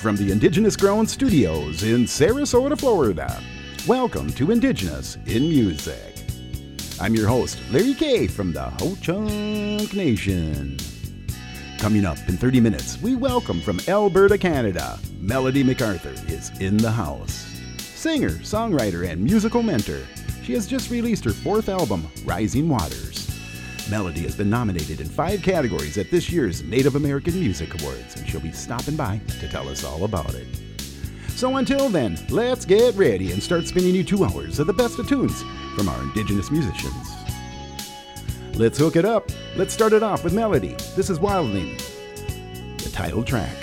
from the Indigenous Grown Studios in Sarasota, Florida. Welcome to Indigenous in Music. I'm your host, Larry K from the Ho Chunk Nation. Coming up in 30 minutes, we welcome from Alberta, Canada, Melody McArthur is in the house. Singer, songwriter, and musical mentor, she has just released her fourth album, Rising Waters. Melody has been nominated in five categories at this year's Native American Music Awards, and she'll be stopping by to tell us all about it. So until then, let's get ready and start spinning you two hours of the best of tunes from our Indigenous musicians. Let's hook it up. Let's start it off with Melody. This is Wildling, the title track.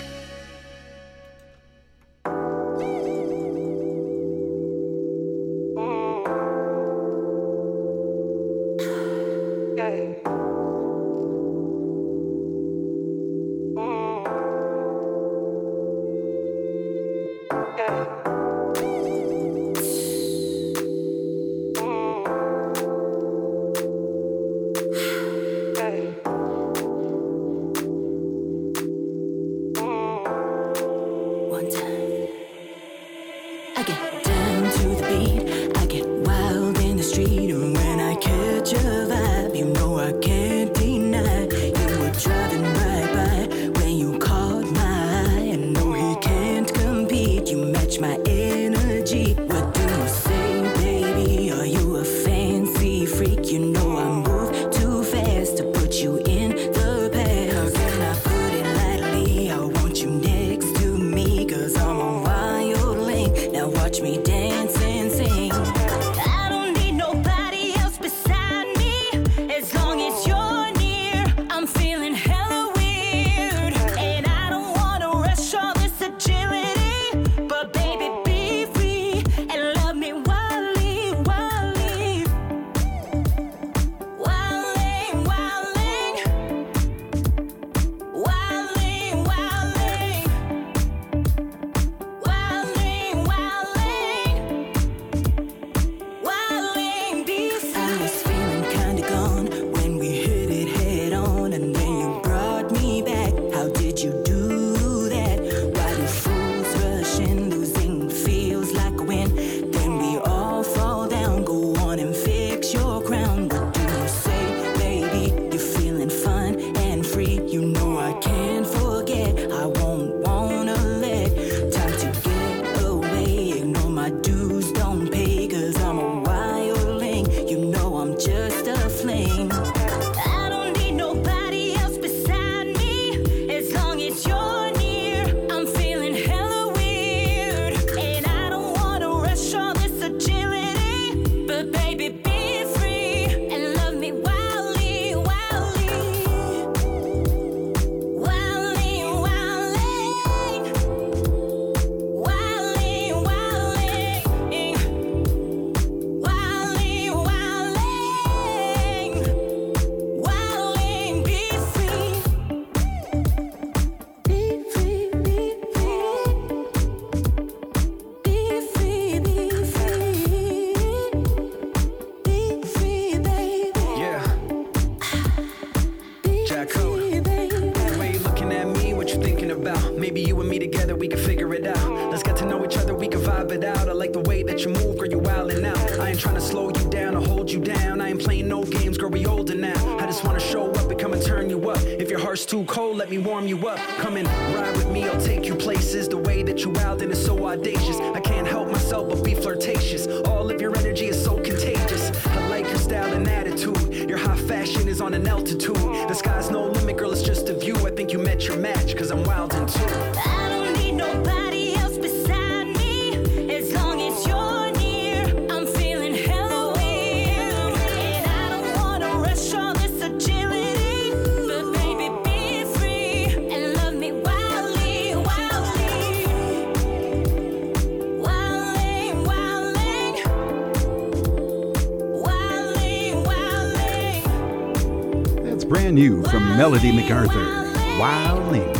Melody McArthur, Wildling.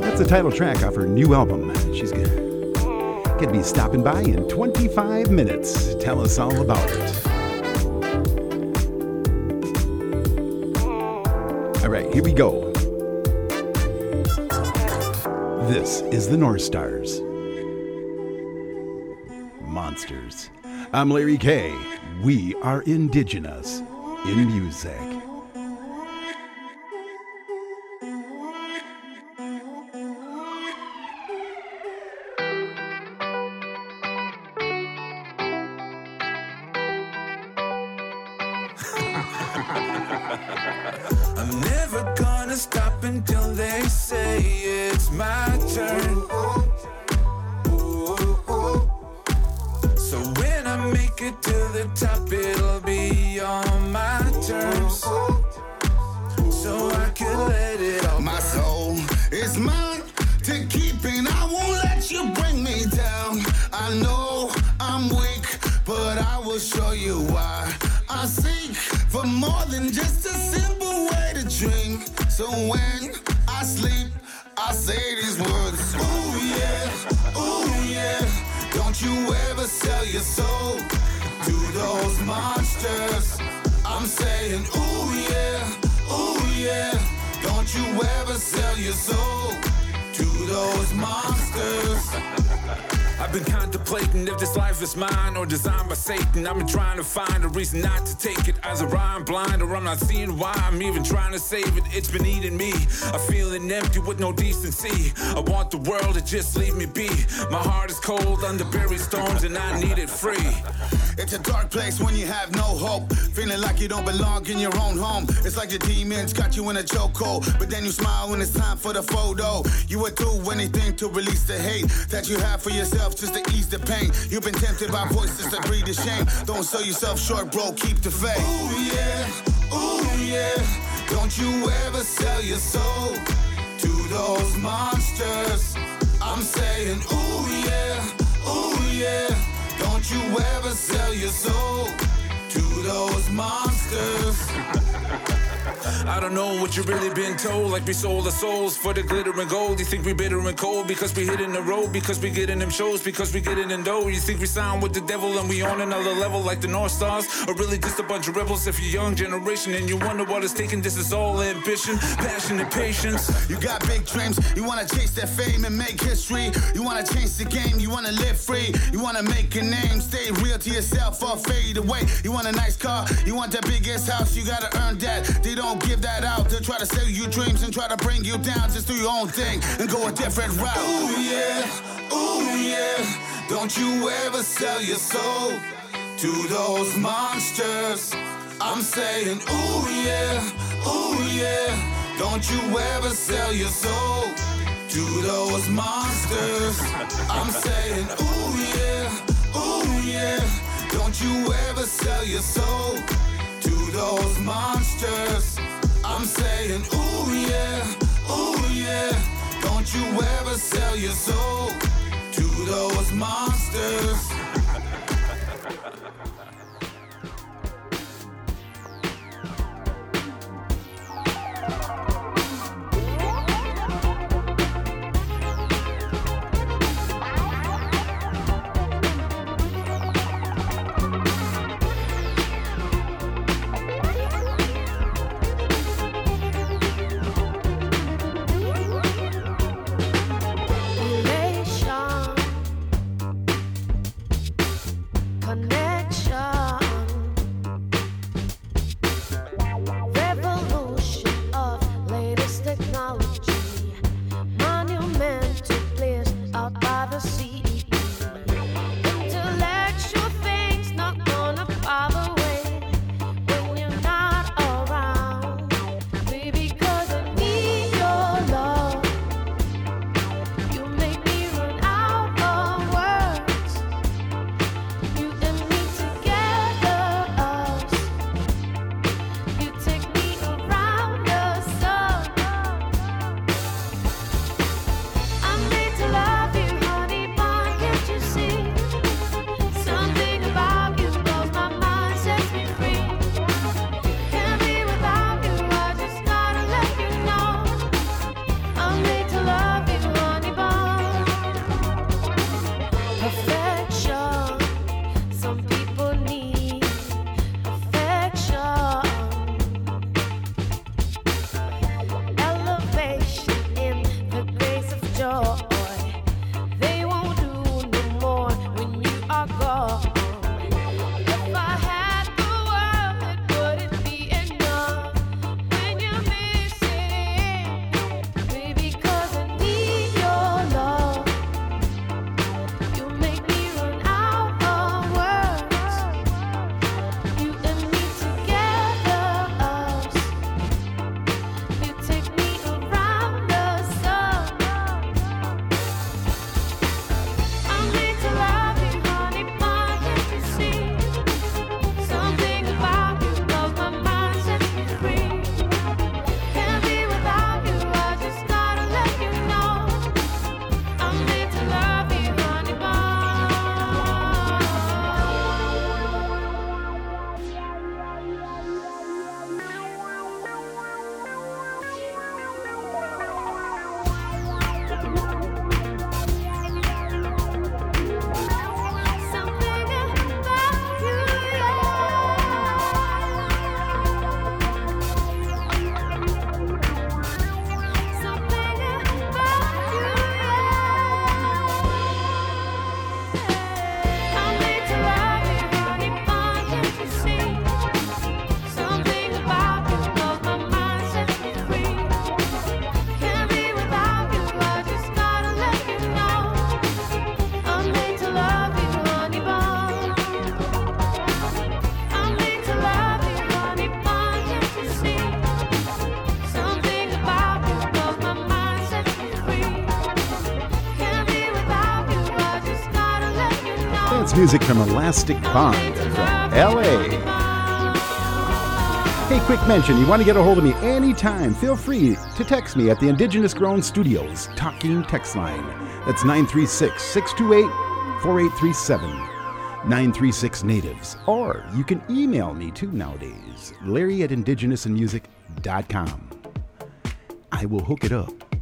That's the title track off her new album. She's going to be stopping by in 25 minutes. Tell us all about it. All right, here we go. This is the North Stars. Monsters. I'm Larry K. We are indigenous in music. Why trying to save it. It's been eating me. I'm feeling empty with no decency. I want the world to just leave me be. My heart is cold under buried stones and I need it free. It's a dark place when you have no hope. Feeling like you don't belong in your own home. It's like the demons got you in a chokehold. But then you smile when it's time for the photo. You would do anything to release the hate that you have for yourself just to ease the pain. You've been tempted by voices that breed the shame. Don't sell yourself short, bro. Keep the faith. Ooh, yeah. Ooh, yeah. Don't you ever sell your soul to those monsters. I'm saying, ooh, yeah. Ooh, yeah. Don't you ever sell your soul to those monsters. I don't know what you really been told. Like we sold our souls for the glitter and gold. You think we bitter and cold because we hitting the road, because we getting them shows, because we getting in dough. You think we sound with the devil and we on another level like the North Stars, or really just a bunch of rebels? If you're young generation and you wonder what it's taking, this is all ambition, passion, and patience. You got big dreams, you wanna chase that fame and make history. You wanna change the game, you wanna live free. You wanna make a name, stay real to yourself or fade away. You want a nice car, you want the biggest house, you gotta earn that. They don't give that out. They'll try to sell you dreams and try to bring you down. Just do your own thing and go a different route. Ooh yeah, ooh yeah. Don't you ever sell your soul to those monsters. I'm saying, ooh yeah, ooh yeah. Don't you ever sell your soul to those monsters. I'm saying, ooh yeah, ooh yeah. Don't you ever sell your soul those monsters. I'm saying, ooh yeah, ooh yeah. Don't you ever sell your soul to those monsters. Music from Elastic Bond from LA. Hey, quick mention you want to get a hold of me anytime, feel free to text me at the Indigenous Grown Studios talking text line. That's 936 628 4837. 936 Natives. Or you can email me too nowadays, Larry at indigenousinmusic.com. I will hook it up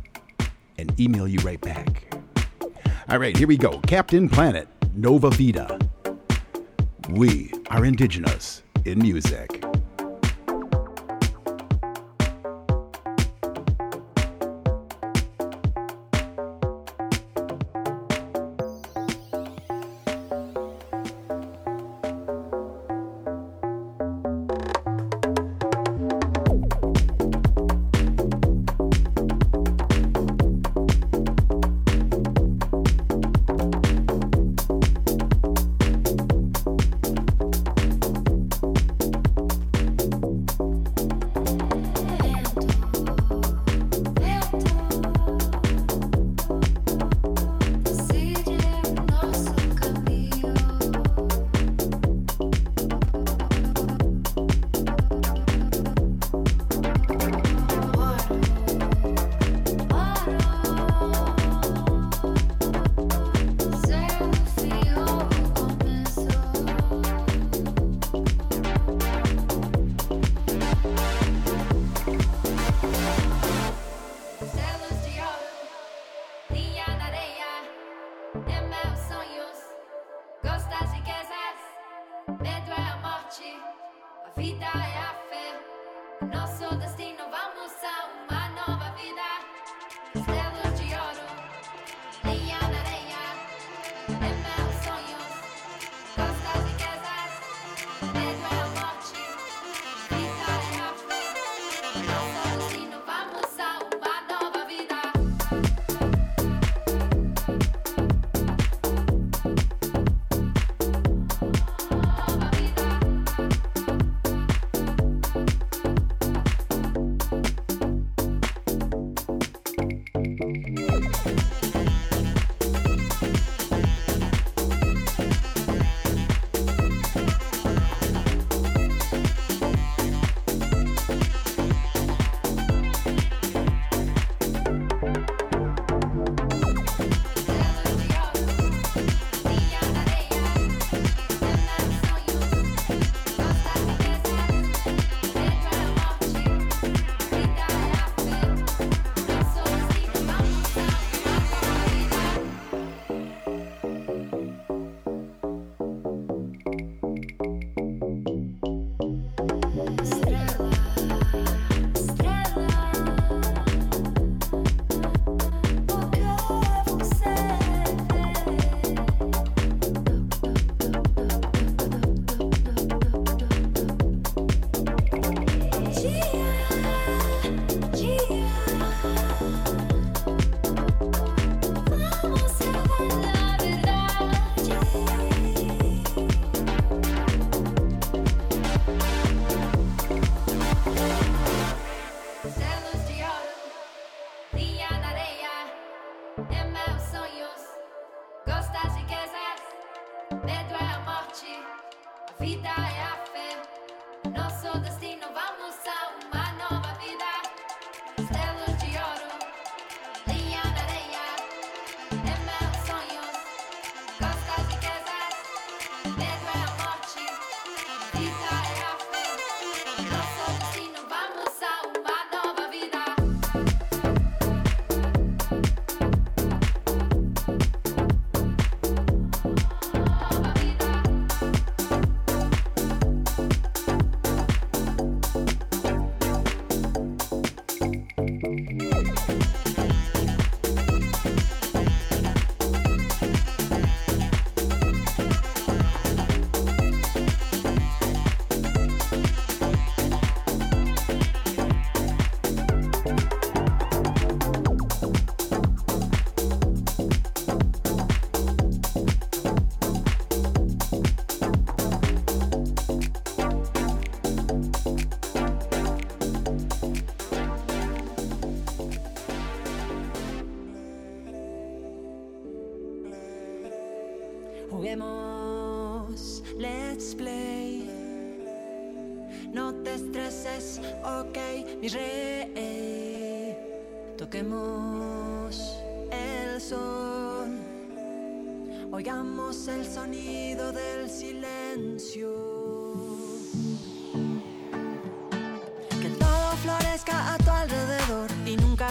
and email you right back. All right, here we go. Captain Planet, Nova Vida. We are indigenous in music.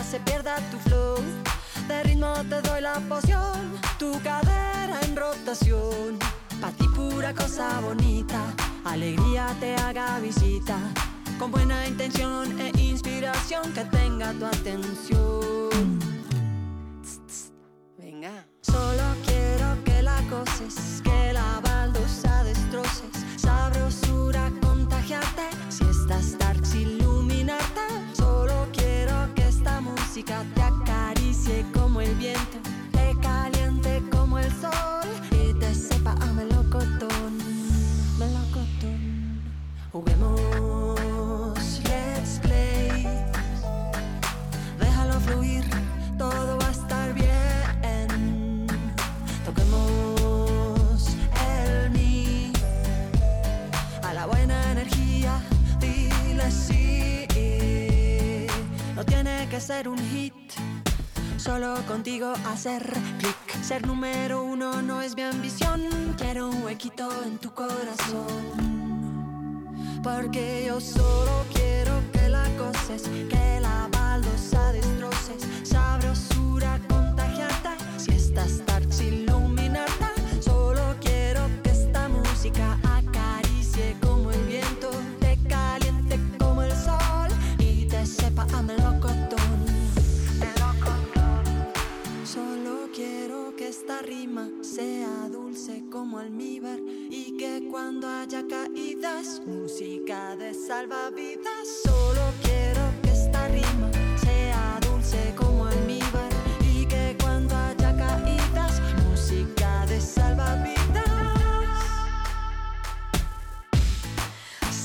Se pierda tu flow. De ritmo te doy la poción, tu cadera en rotación. Pa' ti pura cosa bonita, alegría te haga visita. Con buena intención e inspiración que tenga tu atención. Let's play. Déjalo fluir, todo va a estar bien. Toquemos el mi a la buena energía, dile sí. No tiene que ser un hit, solo contigo hacer clic. Ser número uno no es mi ambición, quiero un huequito en tu corazón. Porque yo solo quiero que la goces, que la baldosa destroces, sabrosura contagiarte, si estás darks iluminarte. Solo quiero que esta música acaricie como el viento, te caliente como el sol y te sepa a melocotón. Solo quiero que esta rima sea dulce como almíbar y que cuando haya caídas, música de salvavidas. Solo quiero que esta rima sea dulce como almíbar y que cuando haya caídas, música de salvavidas.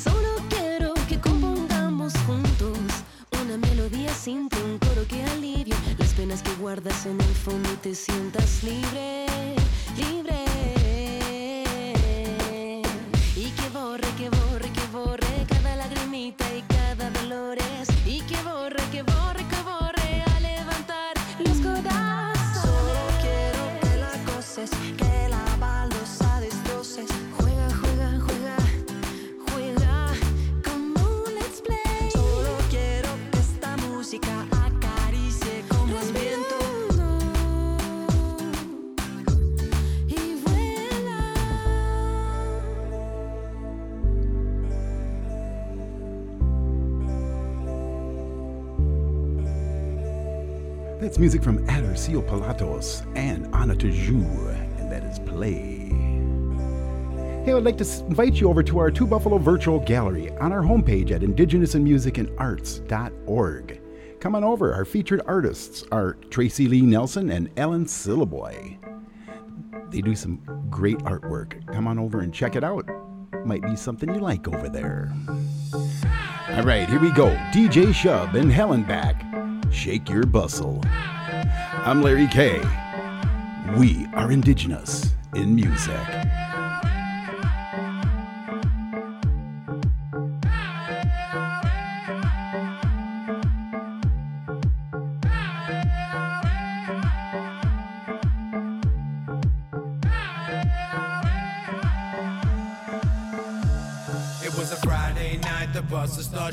Solo quiero que compongamos juntos una melodía simple, un coro que alivie las penas que guardas en el fondo y te sientas libre, libre. Y que borre, que borre, que borre cada lagrimita y cada dolores. That's music from Adarcio Palatos and Ana Tijoux, and that is Play. Hey, I'd like to invite you over to our Two Buffalo Virtual Gallery on our homepage at indigenousinmusicandarts.org. Come on over. Our featured artists are Tracy Lee Nelson and Ellen Sillaboy. They do some great artwork. Come on over and check it out. Might be something you like over there. All right, here we go. DJ Shub and Helen back. Shake your bustle. I'm Larry K. We are indigenous in music.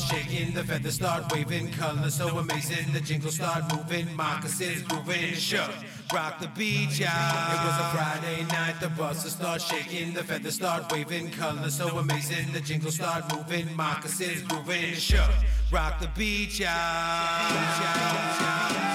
Shaking, the feathers start waving, colors so amazing, the jingles start moving, moccasins grooving, shook, rock the beach, yeah. It was a Friday night, the buses start shaking, the feathers start waving, colors so amazing, the jingles start moving, moccasins grooving, shook, rock the beach, yeah. was a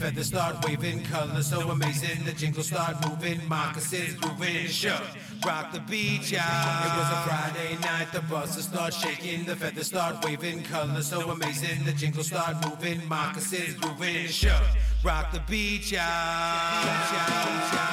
feathers start waving, colors so amazing, the jingle start moving, moccasins grooving, shook, rock the beach, yeah. It was a Friday night, the buses start shaking, the feathers start waving, colors so amazing, the jingle start moving, moccasins grooving, shook, rock the beach, yeah. Yeah.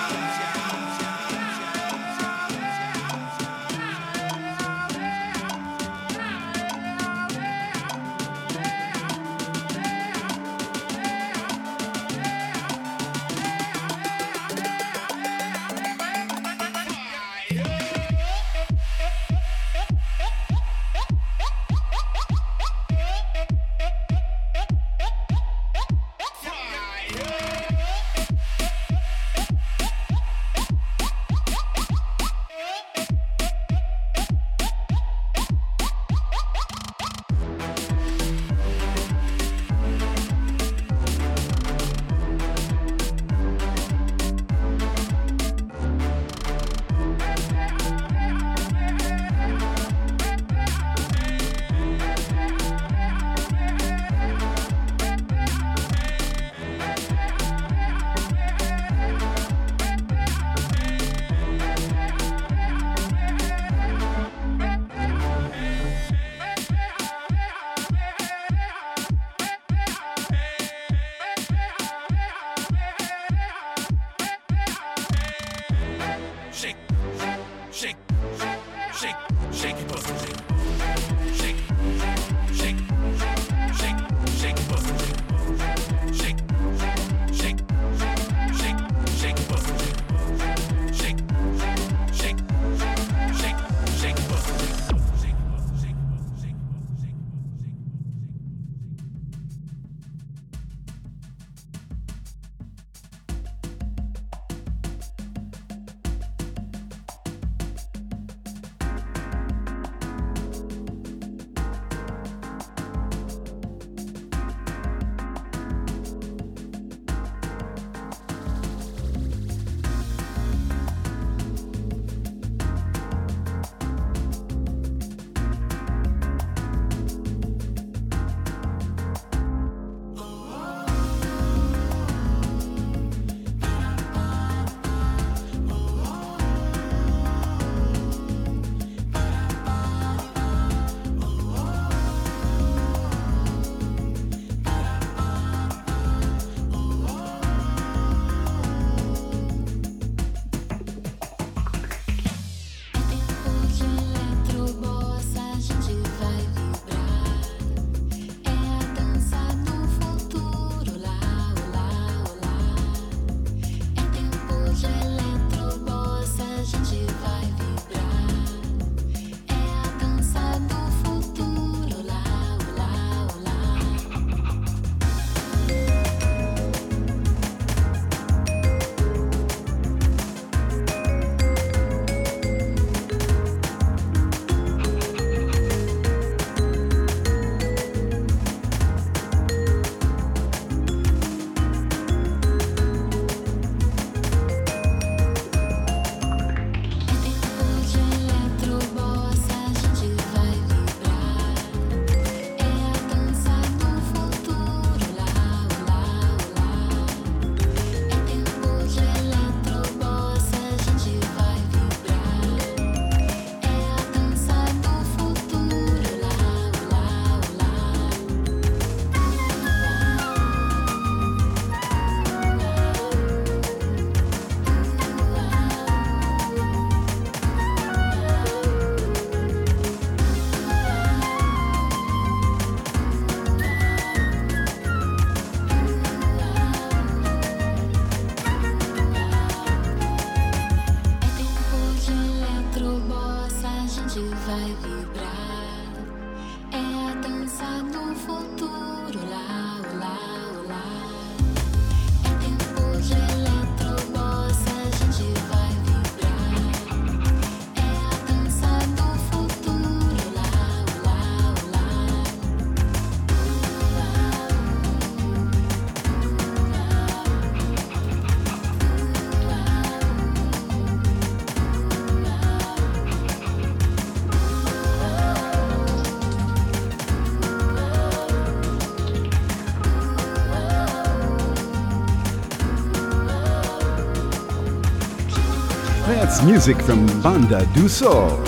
Music from Banda do Sol,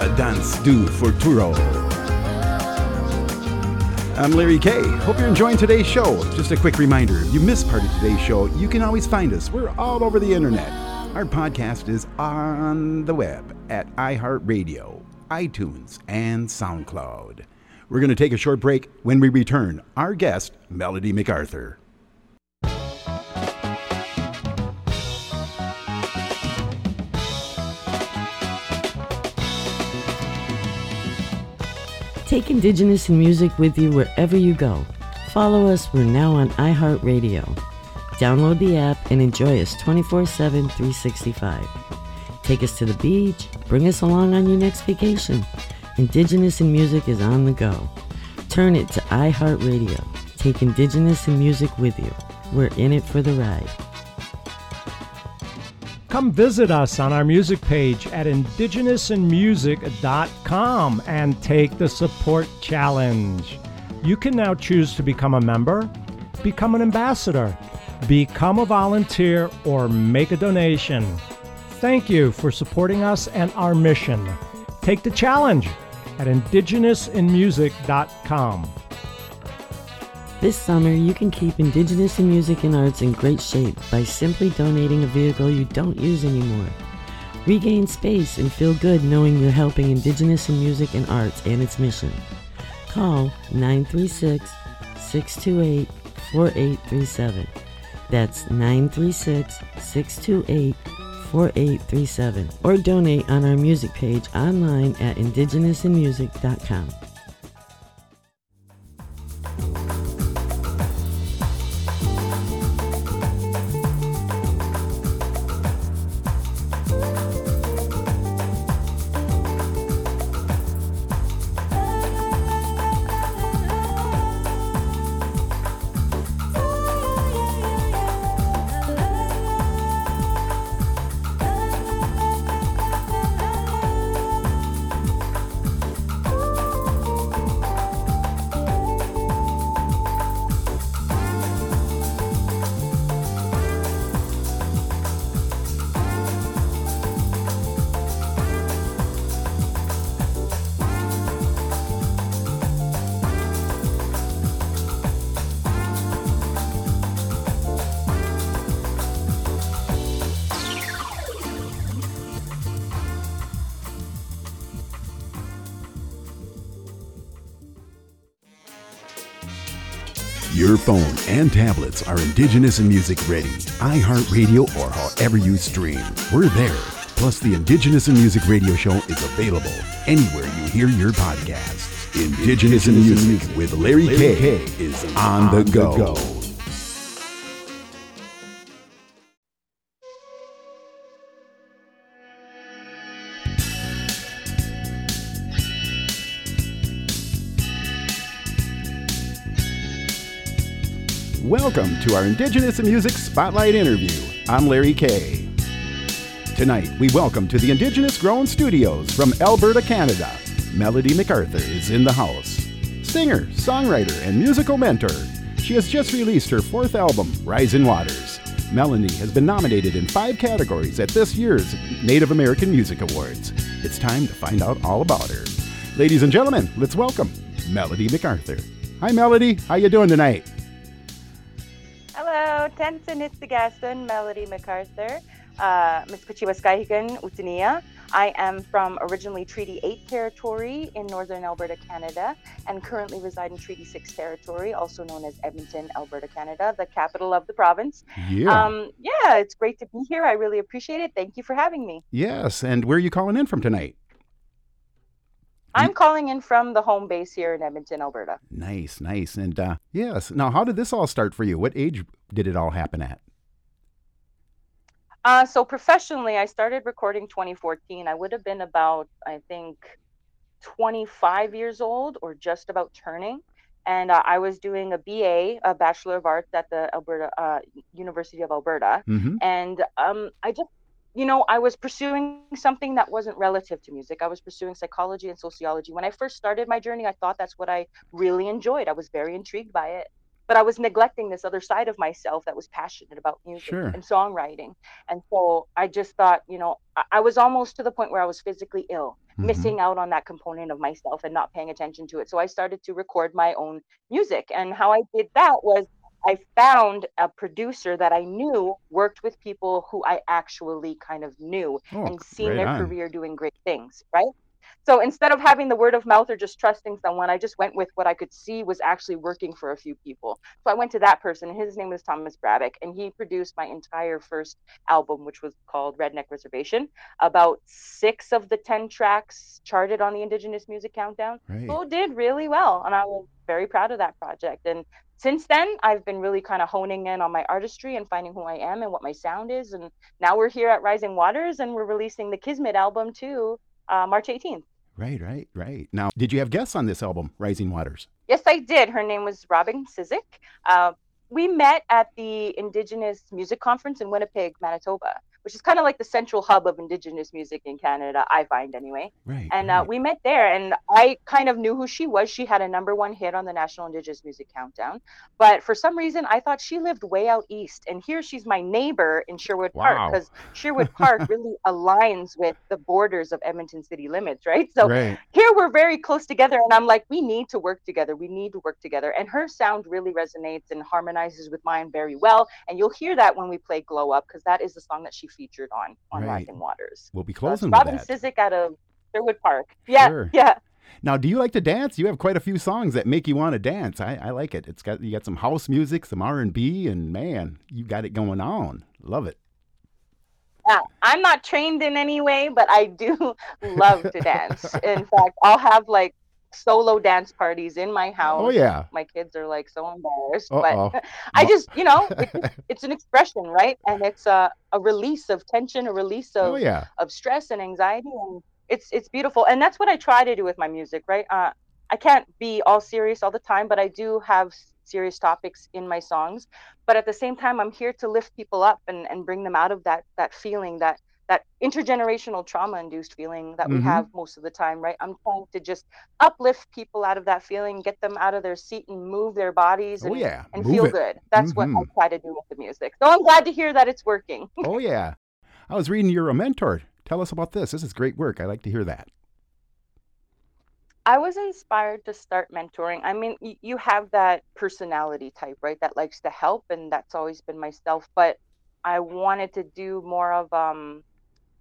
a dance du futuro. I'm Larry K. Hope you're enjoying today's show. Just a quick reminder if you missed part of today's show, you can always find us. We're all over the internet. Our podcast is on the web at iHeartRadio, iTunes, and SoundCloud. We're going to take a short break. When we return, our guest, Melody McArthur. Take Indigenous in music with you wherever you go. Follow us, we're now on iHeartRadio. Download the app and enjoy us 24 7, 365. Take us to the beach, bring us along on your next vacation. Indigenous in music is on the go. Turn it to iHeartRadio. Take Indigenous in music with you. We're in it for the ride. Come visit us on our music page at indigenousinmusic.com and take the support challenge. You can now choose to become a member, become an ambassador, become a volunteer, or make a donation. Thank you for supporting us and our mission. Take the challenge at indigenousinmusic.com. This summer, you can keep Indigenous in music and arts in great shape by simply donating a vehicle you don't use anymore. Regain space and feel good knowing you're helping Indigenous in music and arts and its mission. Call 936 628 4837. That's 936 628 4837. Or donate on our music page online at indigenousinmusic.com. Indigenous in Music ready. iHeartRadio or however you stream. We're there. Plus, the Indigenous in Music radio show is available anywhere you hear your podcasts. Indigenous in Music with Larry K, K is on the go. Welcome to our Indigenous in Music Spotlight interview. I'm Larry Kay. Tonight, we welcome to the Indigenous Grown Studios from Alberta, Canada. Melody McArthur is in the house. Singer, songwriter, and musical mentor. She has just released her fourth album, Rising Waters. Melanie has been nominated in five categories at this year's Native American Music Awards. It's time to find out all about her. Ladies and gentlemen, let's welcome Melody McArthur. Hi, Melody. How you doing tonight? Hello, Tensinitzigasan, Melody McArthur, uh, Utinia. I am from originally Treaty 8 territory in northern Alberta, Canada, and currently reside in Treaty 6 territory, also known as Edmonton, Alberta, Canada, the capital of the province. Yeah. Um, yeah, it's great to be here. I really appreciate it. Thank you for having me. yes, and where are you calling in from tonight? I'm calling in from the home base here in Edmonton, Alberta. Nice, nice. And uh, yes, now how did this all start for you? What age did it all happen at? Uh, so professionally, I started recording 2014. I would have been about, I think, 25 years old or just about turning. And uh, I was doing a BA, a Bachelor of Arts at the Alberta uh, University of Alberta. Mm-hmm. And um, I just, you know, I was pursuing something that wasn't relative to music. I was pursuing psychology and sociology. When I first started my journey, I thought that's what I really enjoyed. I was very intrigued by it. but I was neglecting this other side of myself that was passionate about music Sure. and songwriting. And so I just thought, you know, I, I was almost to the point where I was physically ill, Mhm. missing out on that component of myself and not paying attention to it. So I started to record my own music. And how I did that was I found a producer that I knew worked with people who I actually kind of knew Oh, and seen their on. career doing great things, right? So instead of having the word of mouth or just trusting someone, I just went with what I could see was actually working for a few people. So I went to that person. His name was Thomas Brabick, and he produced my entire first album, which was called Redneck Reservation. About six of the 10 tracks charted on the Indigenous Music Countdown. Right. So did really well. And I was very proud of that project. And since then, I've been really kind of honing in on my artistry and finding who I am and what my sound is. And now we're here at Rising Waters and we're releasing the Kismet album too, uh, March 18th. Right, right, right. Now, did you have guests on this album, Rising Waters? Yes, I did. Her name was Robin Sizik. Uh, we met at the Indigenous Music Conference in Winnipeg, Manitoba, which is kind of like the central hub of Indigenous music in Canada, I find anyway. Right. And uh, we met there, and I kind of knew who she was. She had a number one hit on the National Indigenous Music Countdown. But for some reason, I thought she lived way out east. And here she's my neighbor in Sherwood Wow. Park because Sherwood Park really aligns with the borders of Edmonton city limits, right? So right. here we're very close together and i'm like we need to work together we need to work together and her sound really resonates and harmonizes with mine very well and you'll hear that when we play glow up because that is the song that she featured on on Right. rising waters We'll be closing with robin that. Sizik out of sherwood park yeah Sure. yeah Now, do you like to dance? You have quite a few songs that make you want to dance. I, I like it. It's got you got some house music, some R and B, and man, you got it going on. Love it. Yeah, I'm not trained in any way, but I do love to dance. In fact, I'll have like solo dance parties in my house. Oh yeah. My kids are like so embarrassed, Uh-oh. but I just, you know, it's, it's an expression, right? And it's a, a release of tension, a release of, Oh yeah. of stress and anxiety, and it's it's beautiful. And that's what I try to do with my music, right? Uh, I can't be all serious all the time, but I do have serious topics in my songs. But at the same time, I'm here to lift people up and, and bring them out of that that feeling that that intergenerational trauma induced feeling that we Mhm. have most of the time, right? I'm trying to just uplift people out of that feeling, get them out of their seat and move their bodies Oh and, yeah. and Move feel it. good. That's what I Mhm. try to do with the music. So I'm glad to hear that it's working. Oh yeah. I was reading you're a mentor. Tell us about this. This is great work. I like to hear that. I was inspired to start mentoring. I mean, y- you have that personality type, right? That likes to help, and that's always been myself. But I wanted to do more of um,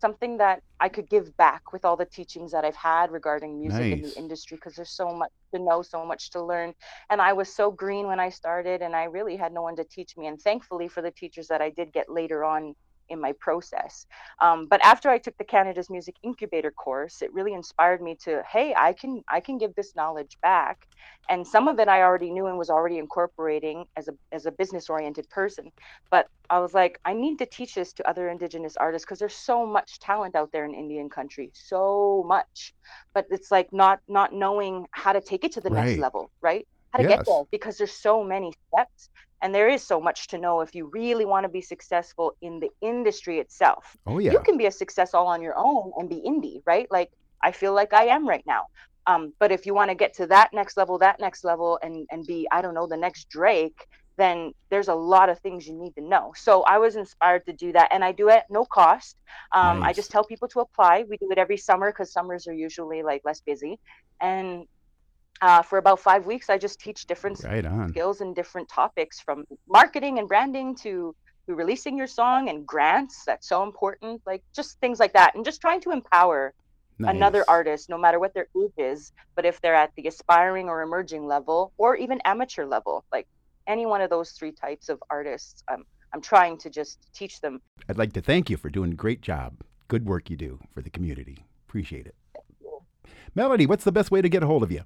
something that I could give back with all the teachings that I've had regarding music in the industry, because there's so much to know, so much to learn. And I was so green when I started, and I really had no one to teach me. And thankfully for the teachers that I did get later on in my process. Um, but after I took the Canada's Music Incubator course, it really inspired me to, hey, I can I can give this knowledge back. And some of it I already knew and was already incorporating as a as a business oriented person. But I was like, I need to teach this to other Indigenous artists because there's so much talent out there in Indian country, so much. But it's like not not knowing how to take it to the Right. next level, right? How to Yes. get there because there's so many steps and there is so much to know if you really want to be successful in the industry itself. Oh yeah. you can be a success all on your own and be indie right? Like i feel like i am right now. Um, but if you want to get to that next level that next level and and be i don't know the next drake then there's a lot of things you need to know. So i was inspired to do that and i do it at no cost. Um, i just tell people to apply. We do it every summer because summers are usually like less busy. And uh, for about five weeks i just teach different Right skills and different topics from marketing and branding to to releasing your song and grants that's so important like just things like that and just trying to empower another artist no matter what their age is but if they're at the aspiring or emerging level or even amateur level like any one of those three types of artists um, i'm trying to just teach them I'd like to thank you for doing a great job. Good work you do for the community. Appreciate it. Melody, what's the best way to get a hold of you?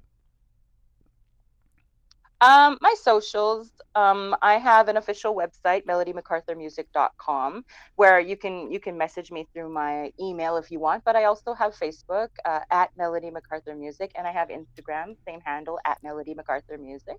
Um, my socials. Um, I have an official website, melodymcarthurmusic.com, where you can you can message me through my email if you want. But I also have Facebook uh, at Melody McArthur Music, and I have Instagram, same handle at Melody McArthur Music.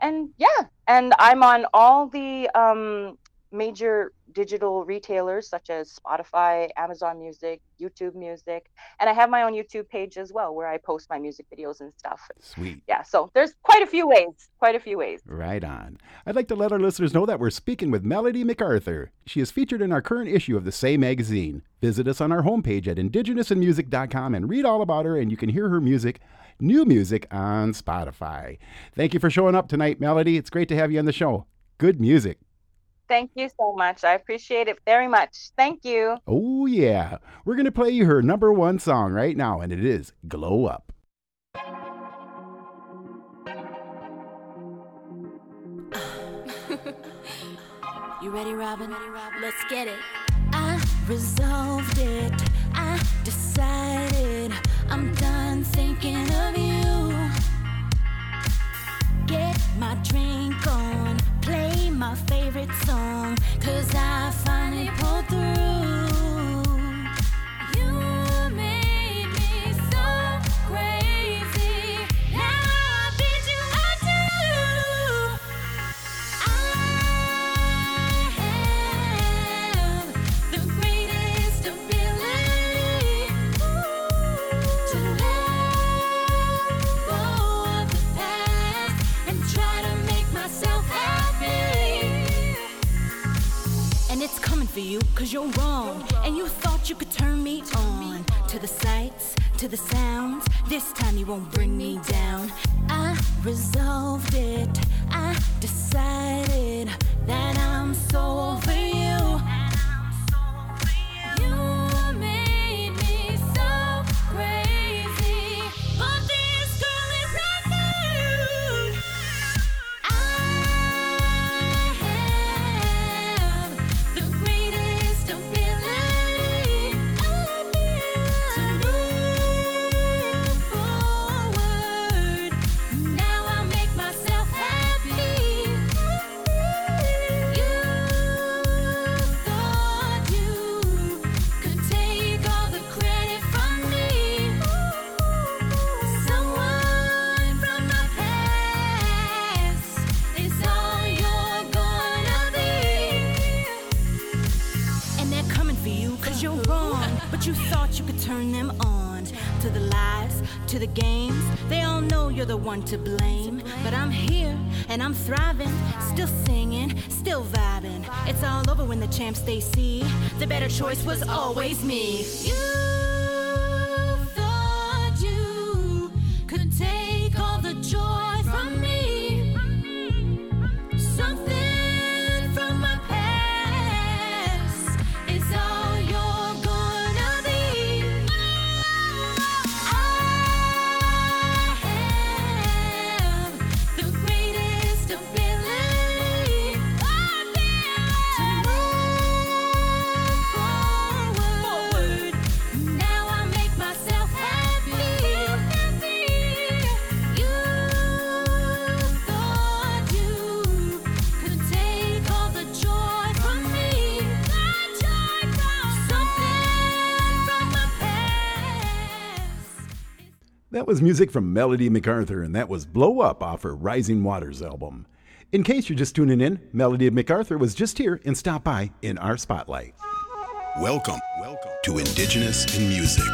And yeah, and I'm on all the um, major digital retailers such as Spotify, Amazon Music, YouTube Music, and I have my own YouTube page as well where I post my music videos and stuff. Sweet. Yeah, so there's quite a few ways, quite a few ways. Right on. I'd like to let our listeners know that we're speaking with Melody McArthur. She is featured in our current issue of the Say magazine. Visit us on our homepage at indigenousinmusic.com and read all about her, and you can hear her music, new music, on Spotify. Thank you for showing up tonight, Melody. It's great to have you on the show. Good music. Thank you so much. I appreciate it very much. Thank you. Oh, yeah. We're going to play you her number one song right now, and it is Glow Up. You ready, Robin? Let's get it. I resolved it. I decided I'm done thinking of you. Get my drink on, play my favorite song, cause I finally pulled through. For you, cause you're wrong. And you thought you could turn me on to the sights, to the sounds. This time you won't bring me down. I resolved it, I decided that I'm so over you. Champs they see. The better choice was always me. You That was music from Melody McArthur, and that was Glow Up off her Rising Waters album. In case you're just tuning in, Melody McArthur was just here and stopped by in our spotlight. Welcome, welcome to Indigenous in Music.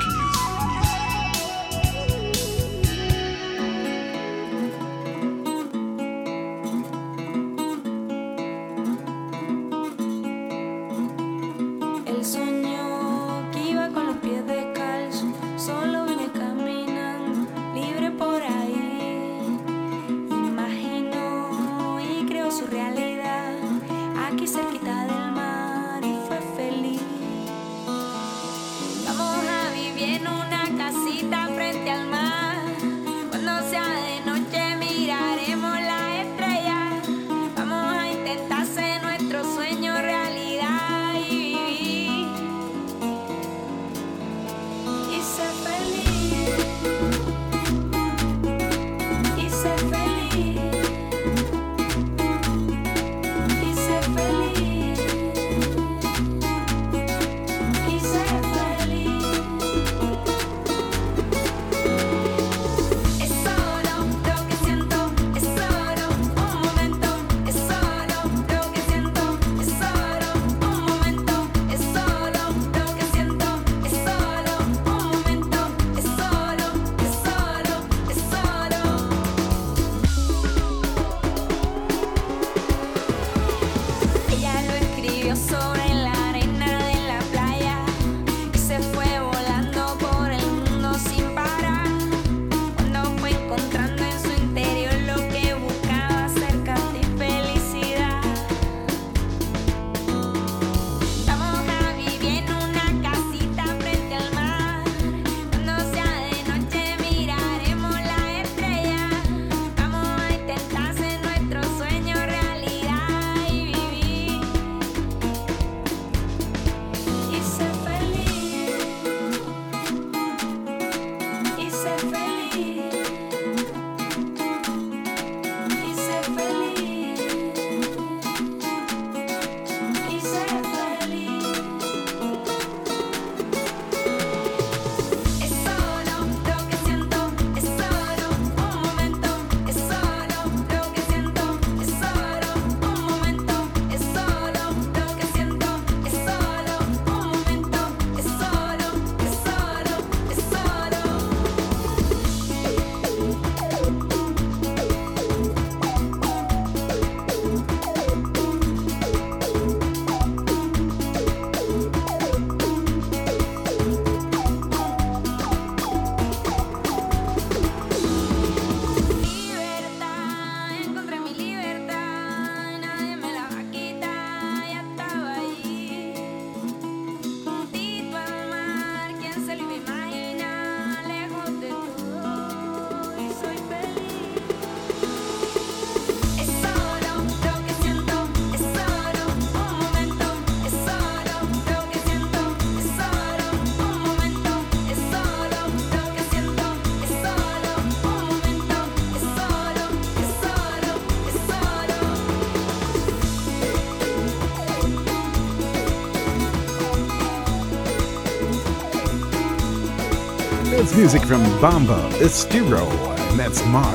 It's music from Bomba Estéreo, and that's Mar.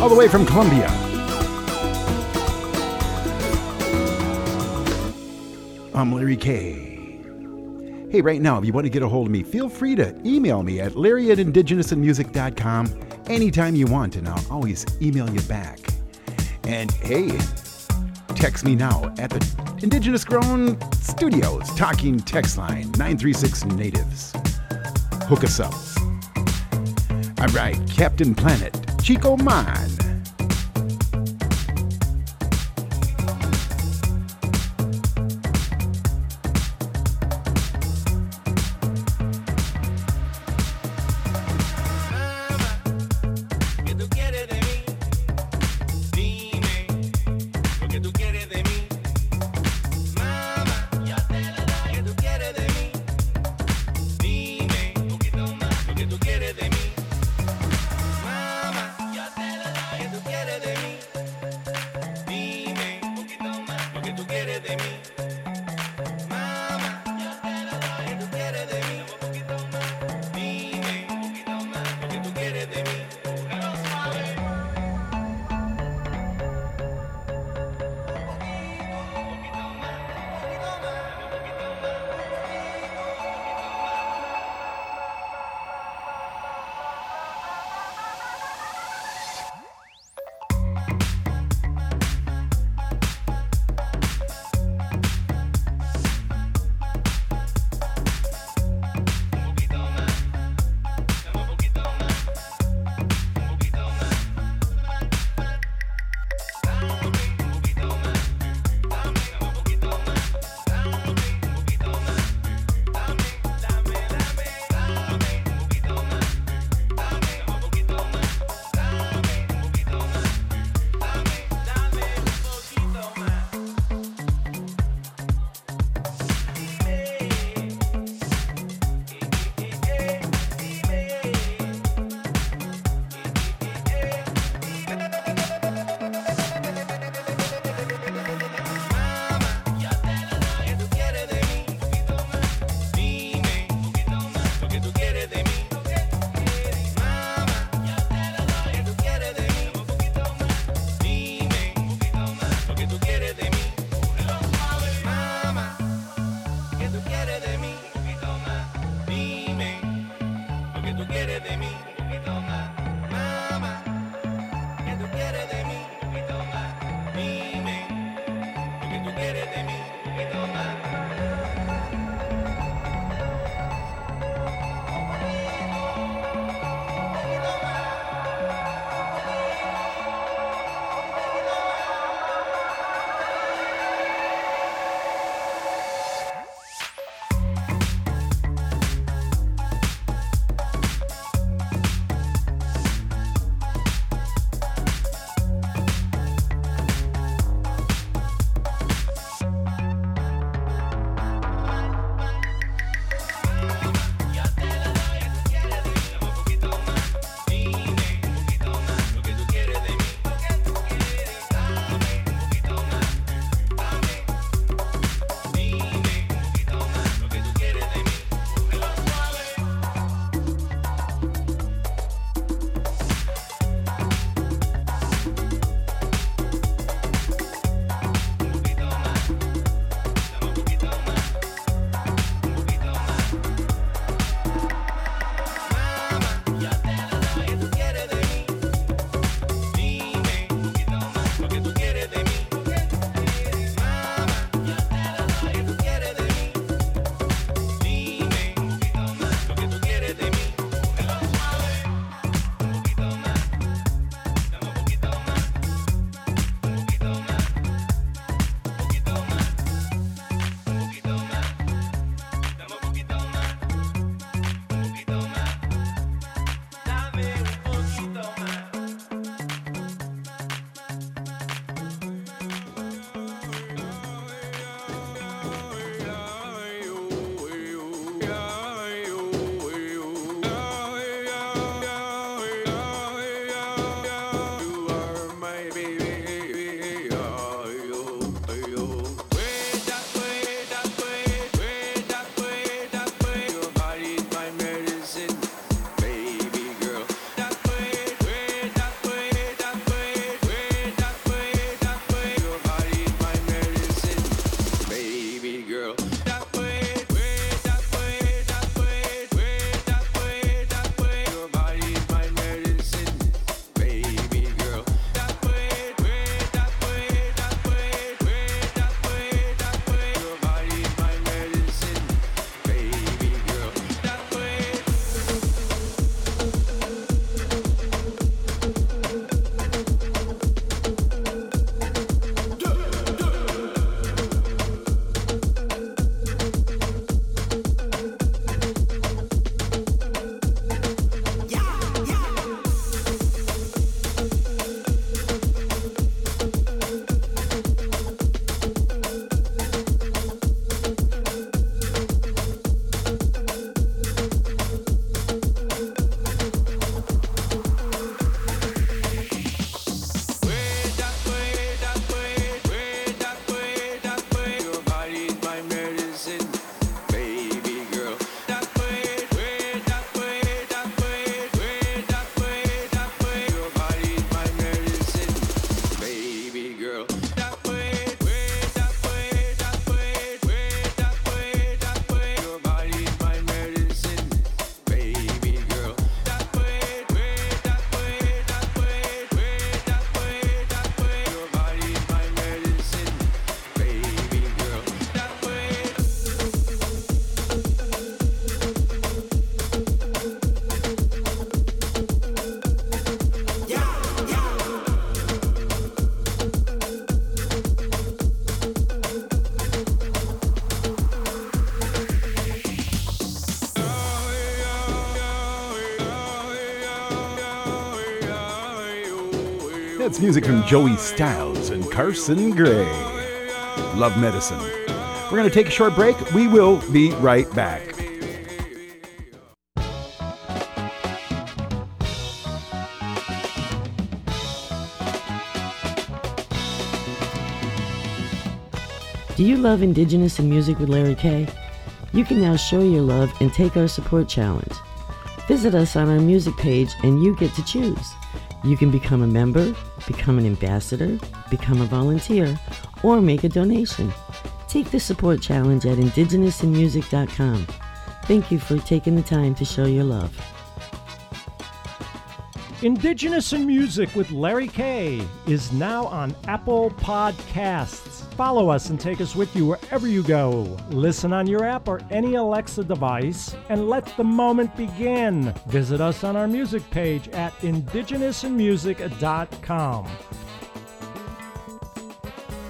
All the way from Colombia. I'm Larry K. Hey, right now, if you want to get a hold of me, feel free to email me at larry at indigenousinmusic.com anytime you want, and I'll always email you back. And hey, text me now at the Indigenous Grown Studios talking text line 936 Natives. Hook us up. All right, Captain Planet, Chico Mann. Music from Joey Styles and Carson Gray. Love Medicine. We're going to take a short break. We will be right back. Do you love Indigenous in Music with Larry K? You can now show your love and take our support challenge. Visit us on our music page and you get to choose. You can become a member, become an ambassador, become a volunteer, or make a donation. Take the support challenge at indigenousinmusic.com. Thank you for taking the time to show your love. Indigenous in Music with Larry K is now on Apple Podcasts. Follow us and take us with you wherever you go. Listen on your app or any Alexa device and let the moment begin. Visit us on our music page at indigenousinmusic.com.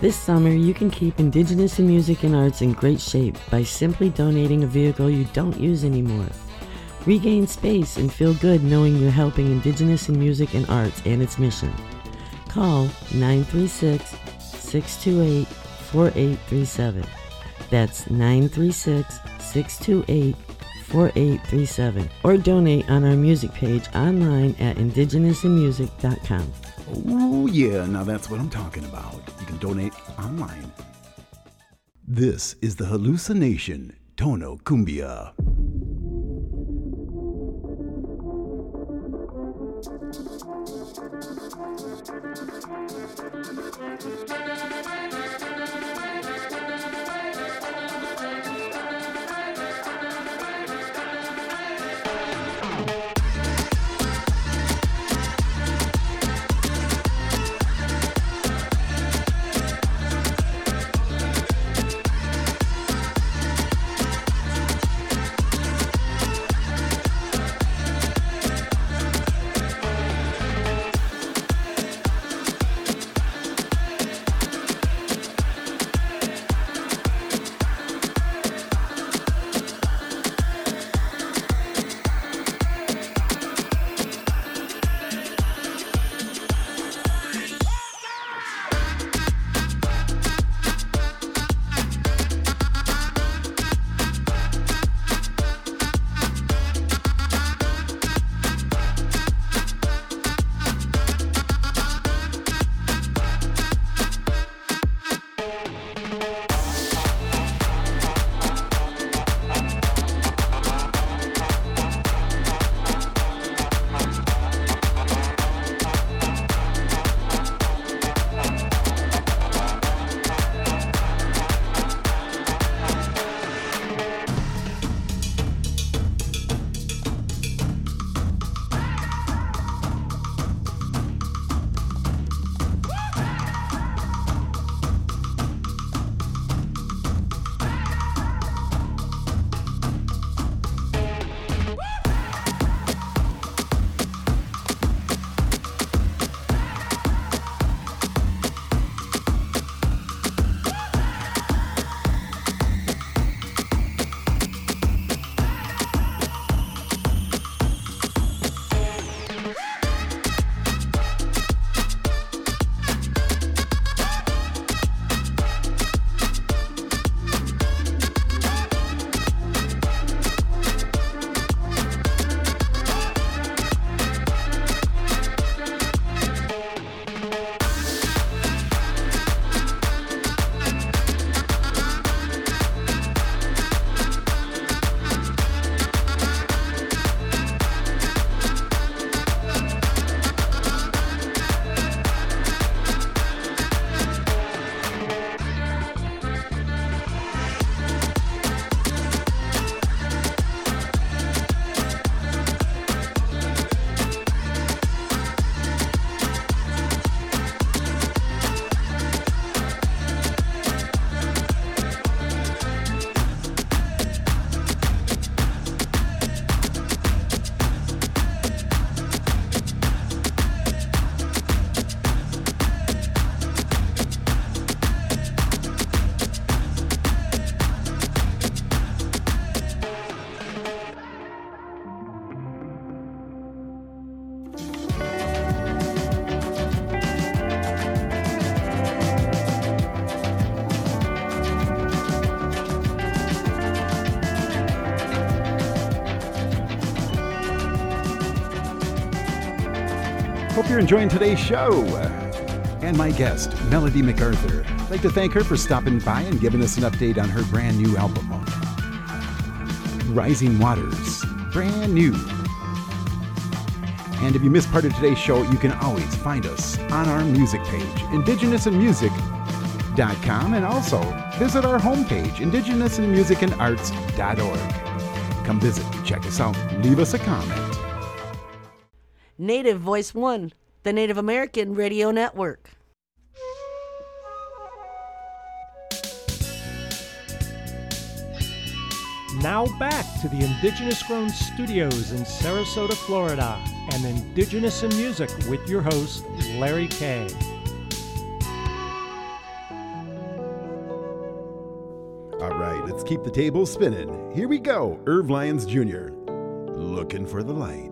This summer, you can keep Indigenous in music and arts in great shape by simply donating a vehicle you don't use anymore. Regain space and feel good knowing you're helping Indigenous in music and arts and its mission. Call 936 628 4837. That's 936 628 4837. Or donate on our music page online at indigenousinmusic.com. Oh, yeah, now that's what I'm talking about. You can donate online. This is the hallucination Tono Cumbia. You're enjoying today's show. And my guest, Melody McArthur. I'd like to thank her for stopping by and giving us an update on her brand new album, Rising Waters. Brand new. And if you missed part of today's show, you can always find us on our music page, indigenousinmusic.com, and also visit our homepage, indigenousinmusicandarts.org. Come visit, check us out, leave us a comment. Native Voice One, the Native American Radio Network. Now back to the Indigenous Grown Studios in Sarasota, Florida, and Indigenous in Music with your host, Larry Kay. All right, let's keep the table spinning. Here we go, Irv Lyons Jr. Looking for the light.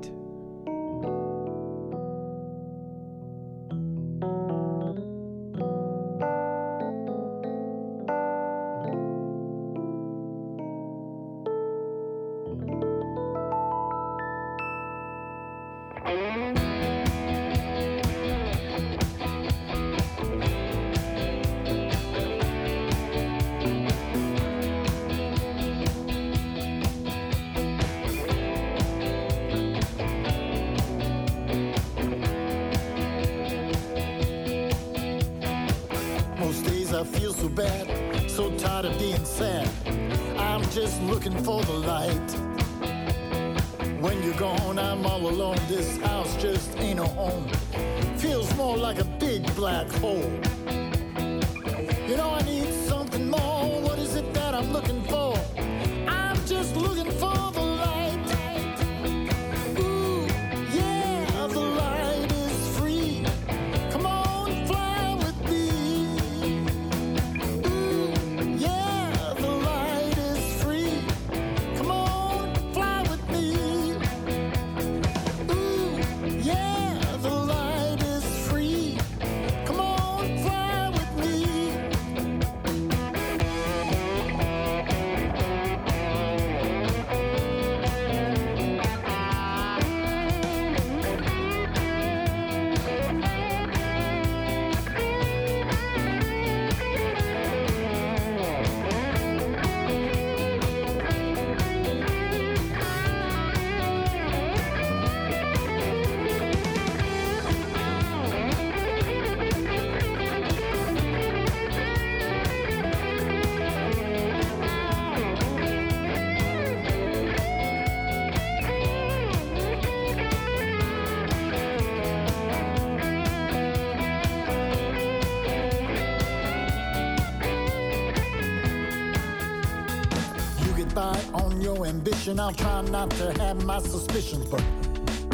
Try not to have my suspicions, but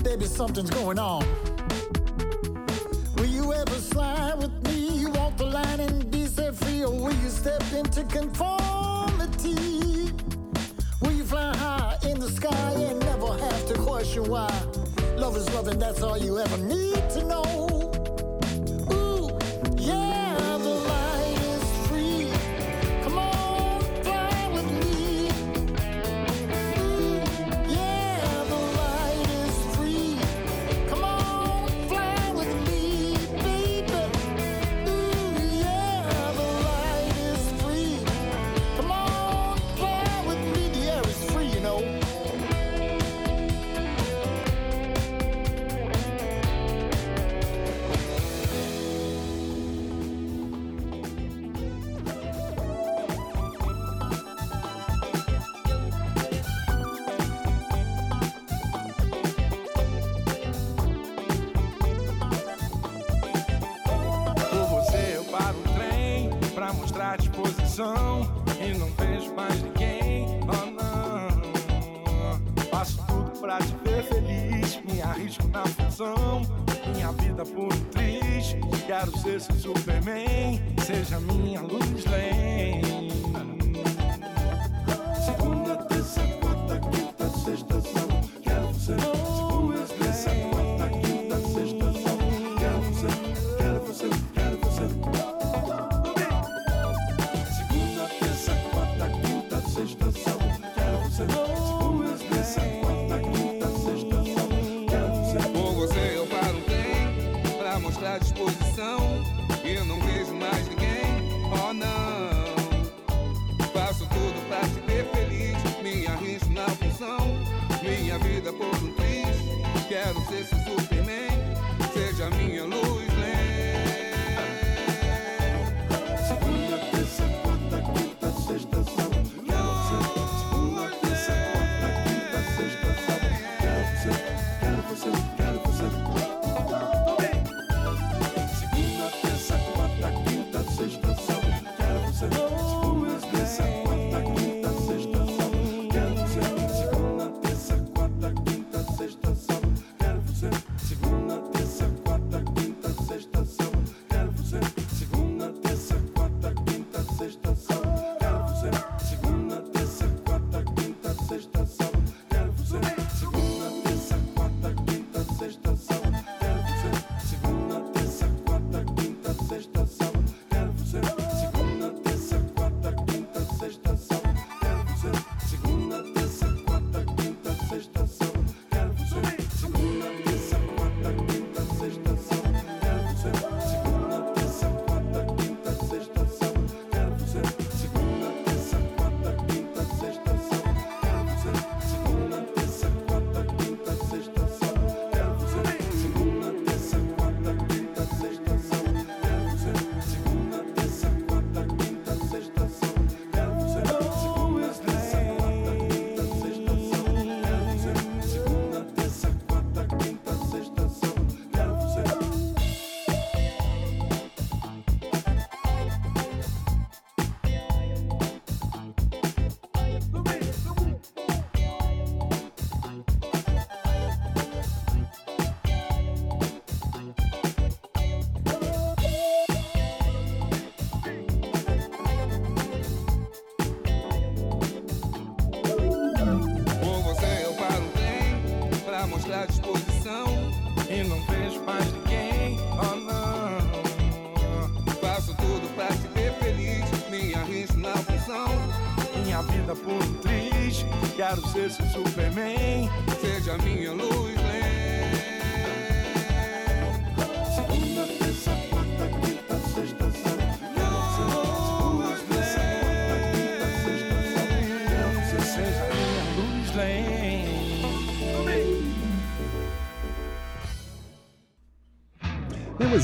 baby, something's going on. E não vejo mais ninguém. Oh não, faço tudo pra te ver feliz, me arrisco na função. Minha vida por um triste, quero ser seu Superman, seja minha luz lane.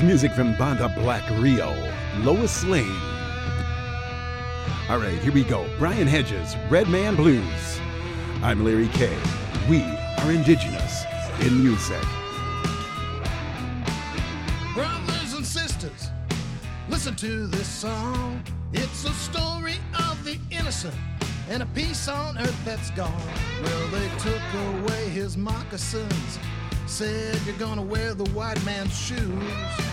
Music from Banda Black Rio, Lois Lane. All right, here we go. Brian Hedges, Red Man Blues. I'm Larry K. We are indigenous in music. Brothers and sisters, listen to this song. It's a story of the innocent and a peace on earth that's gone. Well, they took away his moccasins, said you're gonna wear the white man's shoes.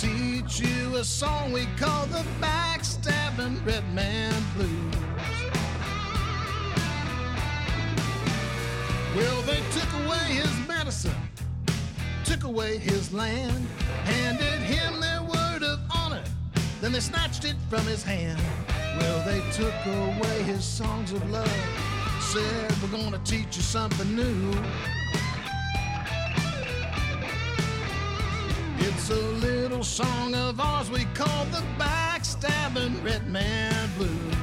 Teach you a song we call the Backstabbing Red Man Blues. Well, they took away his medicine, took away his land, handed him their word of honor, then they snatched it from his hand. Well, they took away his songs of love, said, We're gonna teach you something new. It's a little song of ours we call the Backstabbing Red Man Blues.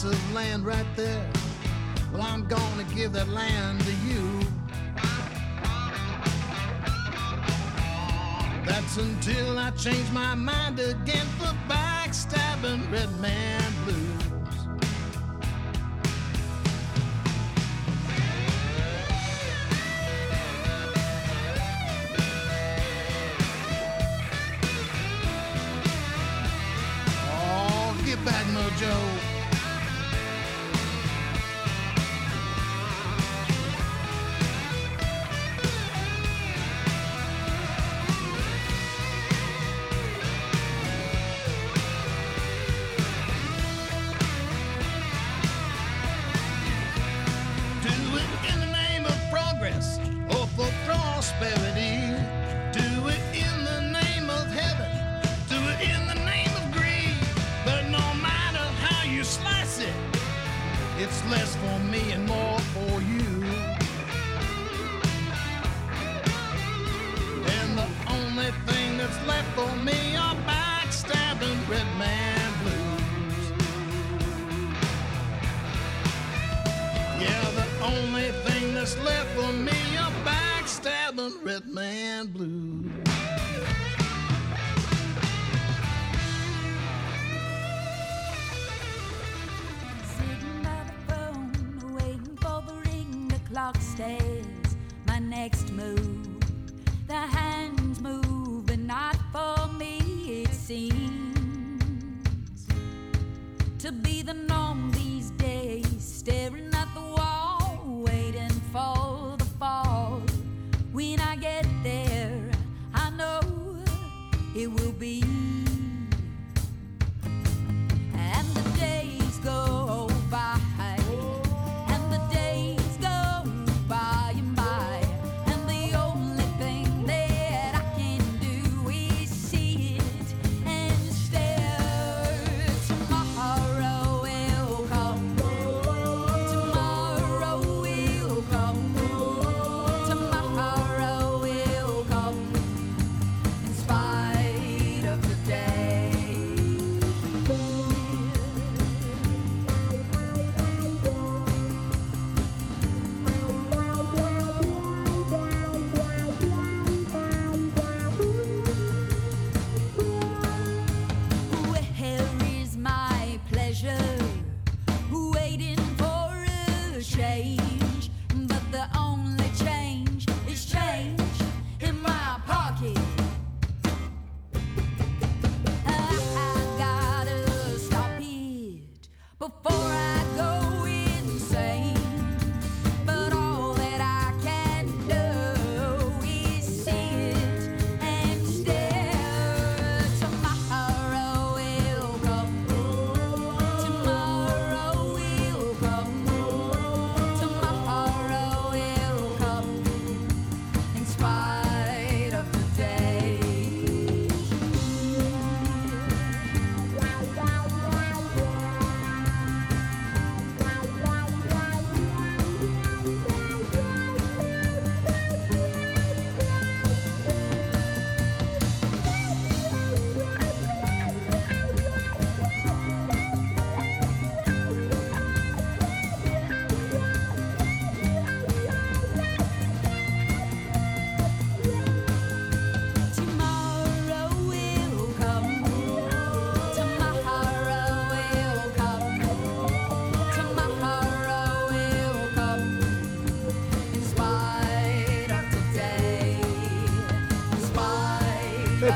Piece of land right there? Well, I'm gonna give that land to you. That's until I change my mind again for backstabbing Red Man Blues.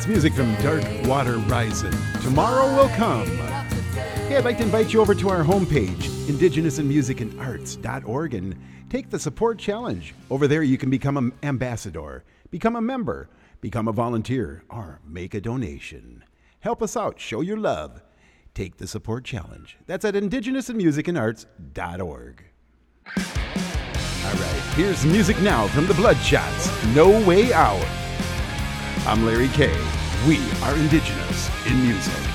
That's music from Dark Water Rising. Tomorrow will come. Hey, I'd like to invite you over to our homepage, indigenousinmusicandarts.org, and take the support challenge. Over there, you can become an ambassador, become a member, become a volunteer, or make a donation. Help us out, show your love. Take the support challenge. That's at indigenousinmusicandarts.org. All right, here's music now from the Bloodshots No Way Out. I'm Larry K. We are Indigenous in Music.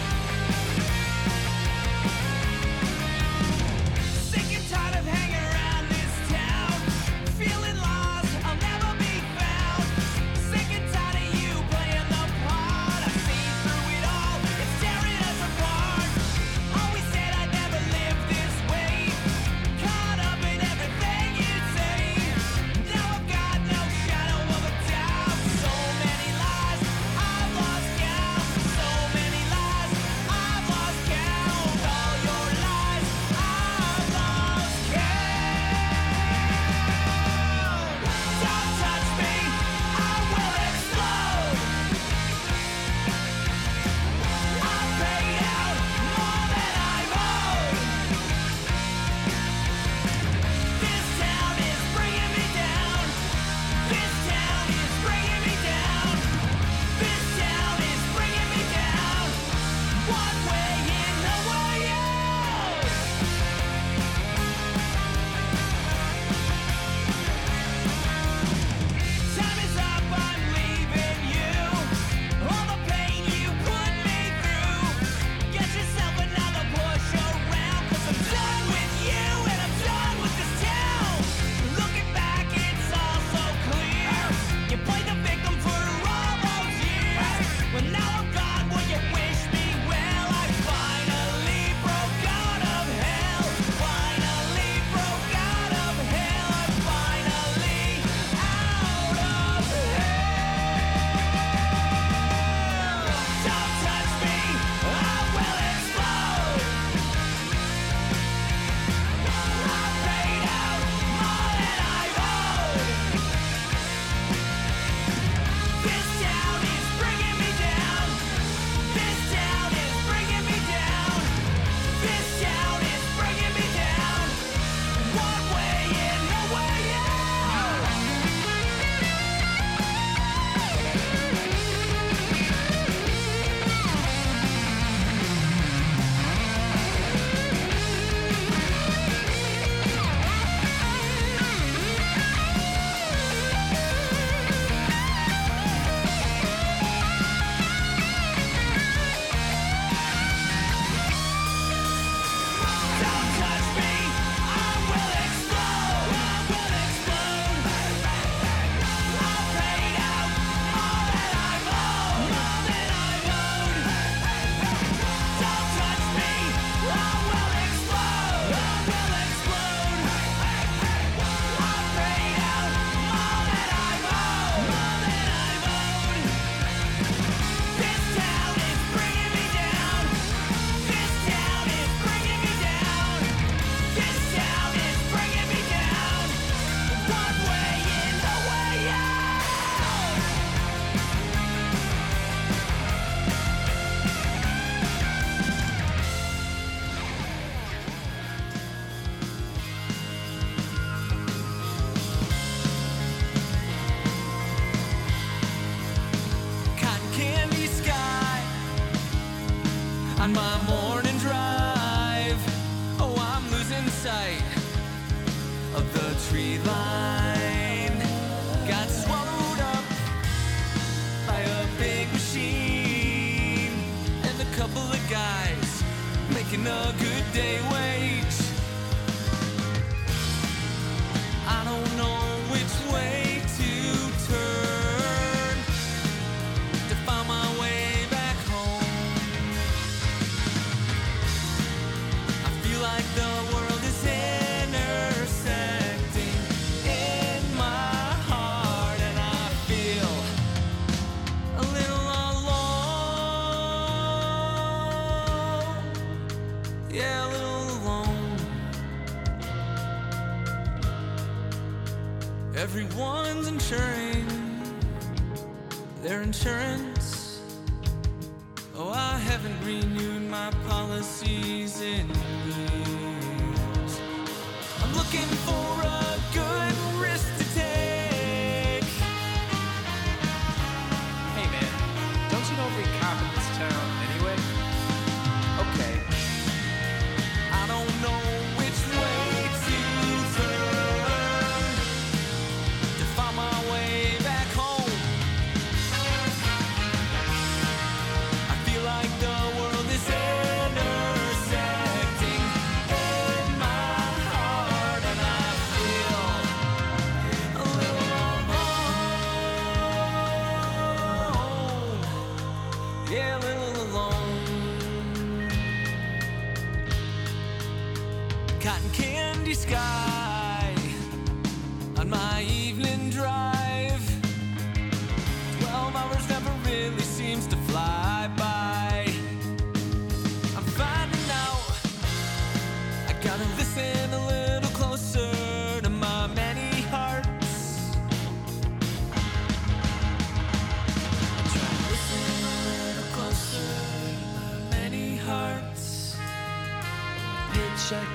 Everyone's insuring their insurance. Oh, I haven't renewed my policies in years. I'm looking for a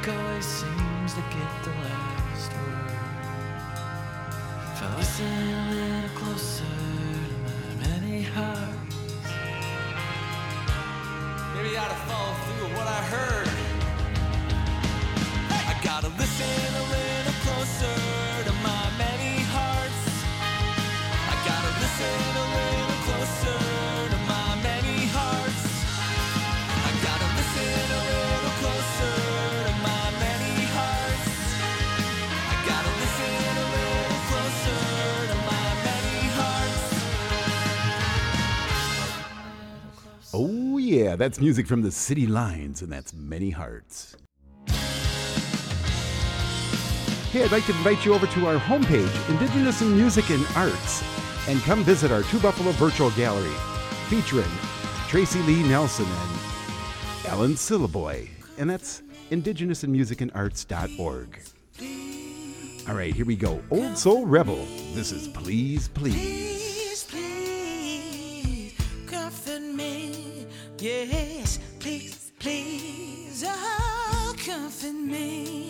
guy seems to get the last. that's music from the City Lines, and that's Many Hearts. Hey, I'd like to invite you over to our homepage, Indigenous in Music and Arts, and come visit our Two Buffalo Virtual Gallery featuring Tracy Lee Nelson and Alan Syliboy. And that's indigenousinmusicandarts.org. All right, here we go. Old Soul Rebel. This is Please, Please. Yes, please, please, oh, comfort me.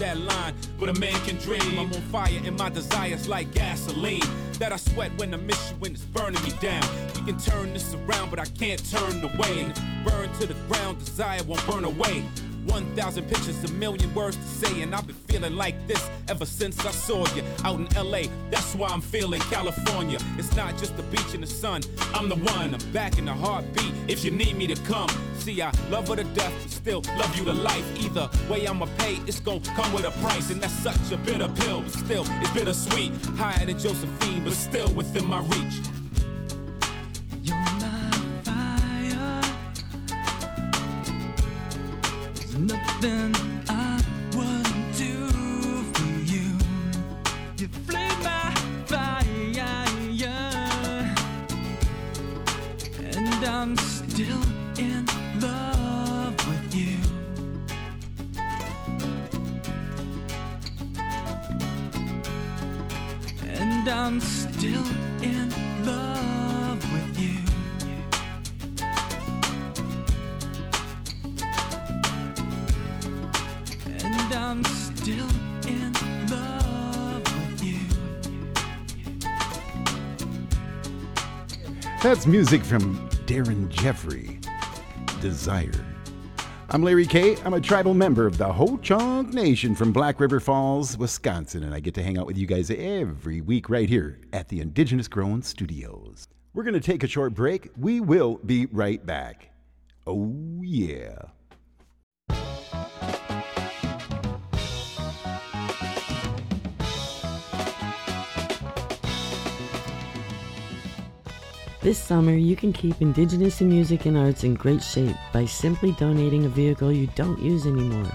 That line. But a man can dream. I'm on fire and my desires like gasoline. That I sweat when I miss you when it's burning me down. We can turn this around, but I can't turn away. Burn to the ground, desire won't burn away. 1,000 pictures, a million words to say, and I've been feeling like this ever since I saw you out in LA. That's why I'm feeling California. It's not just the beach and the sun, I'm the one. I'm back in the heartbeat if you need me to come. See, I love her to death, but still love you to life. Either way, I'ma pay, it's gonna come with a price, and that's such a bitter pill, but still, it's bittersweet. Higher than Josephine, but still within my reach. That's music from Darren Jeffrey. Desire. I'm Larry K. I'm a tribal member of the Ho Chunk Nation from Black River Falls, Wisconsin, and I get to hang out with you guys every week right here at the Indigenous Grown Studios. We're going to take a short break. We will be right back. Oh, yeah. This summer, you can keep Indigenous in music and arts in great shape by simply donating a vehicle you don't use anymore.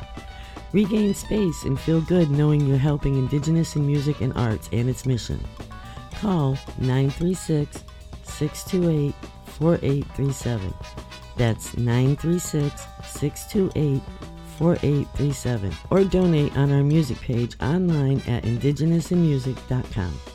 Regain space and feel good knowing you're helping Indigenous in music and arts and its mission. Call 936 628 4837. That's 936 628 4837 or donate on our music page online at indigenousinmusic.com.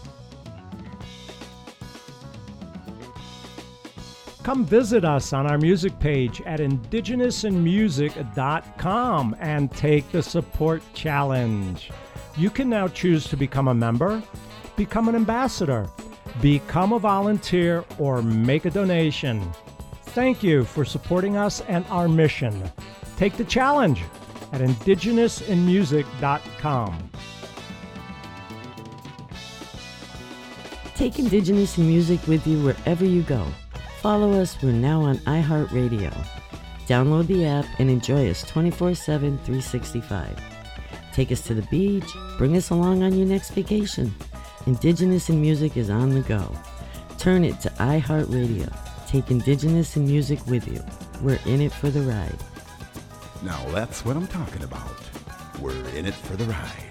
Come visit us on our music page at indigenousinmusic.com and take the support challenge. You can now choose to become a member, become an ambassador, become a volunteer, or make a donation. Thank you for supporting us and our mission. Take the challenge at indigenousinmusic.com. Take Indigenous in music with you wherever you go. Follow us, we're now on iHeartRadio. Download the app and enjoy us 24 7, 365. Take us to the beach, bring us along on your next vacation. Indigenous in music is on the go. Turn it to iHeartRadio. Take Indigenous in music with you. We're in it for the ride. Now that's what I'm talking about. We're in it for the ride.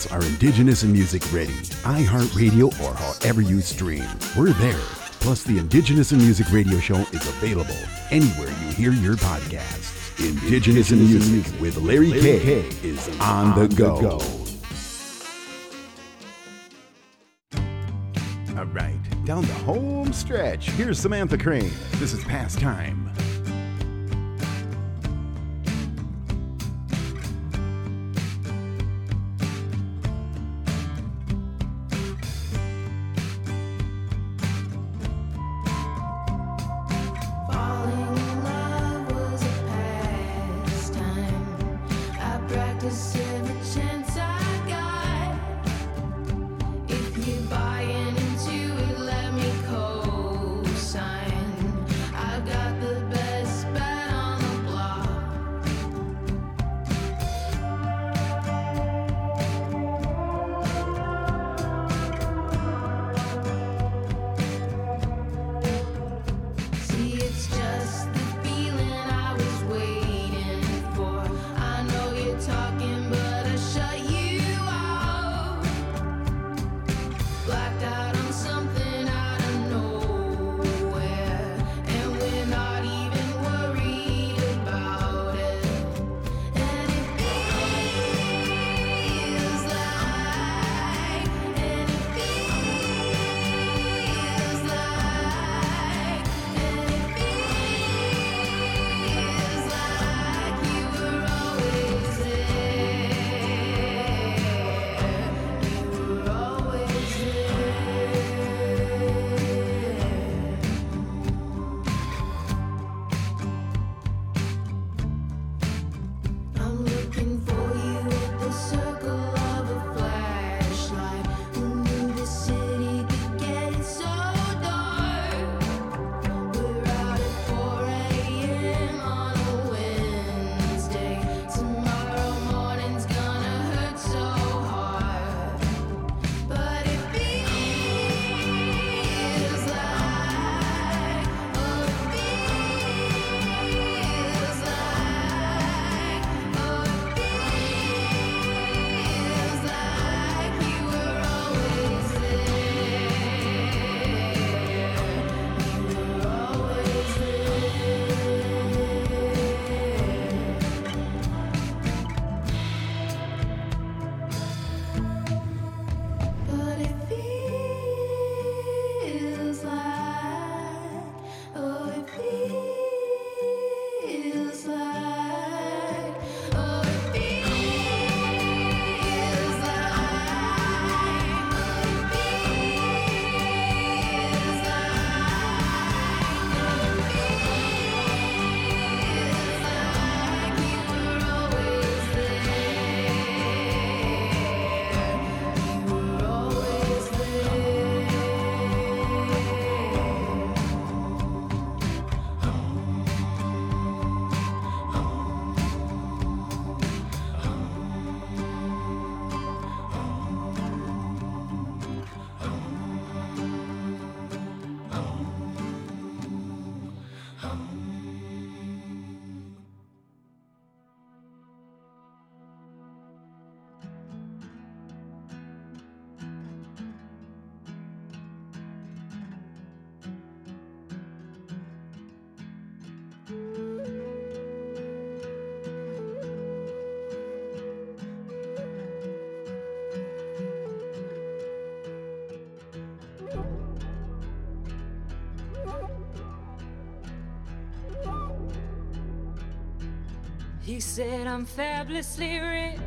Tablets are Indigenous in Music ready. iHeartRadio or however you stream. We're there. Plus, the Indigenous in Music radio show is available anywhere you hear your podcasts. Indigenous in Music with Larry K is on the go. All right, down the home stretch. Here's Samantha Crane. This is past said, I'm fabulously rich.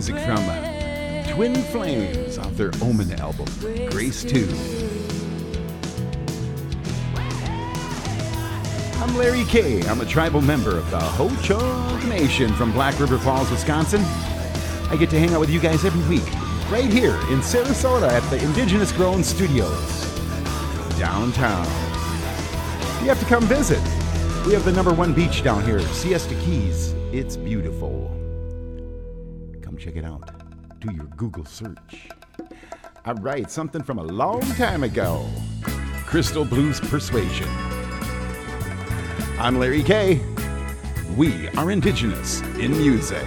Music from uh, Twin Flames off their Omen album, Grace 2. I'm Larry K. I'm a tribal member of the Ho Chunk Nation from Black River Falls, Wisconsin. I get to hang out with you guys every week, right here in Sarasota at the Indigenous Grown Studios, downtown. You have to come visit. We have the number one beach down here, Siesta Keys. It's beautiful. Check it out. Do your Google search. All right, something from a long time ago Crystal Blues Persuasion. I'm Larry K. We are Indigenous in music.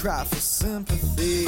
Cry for sympathy.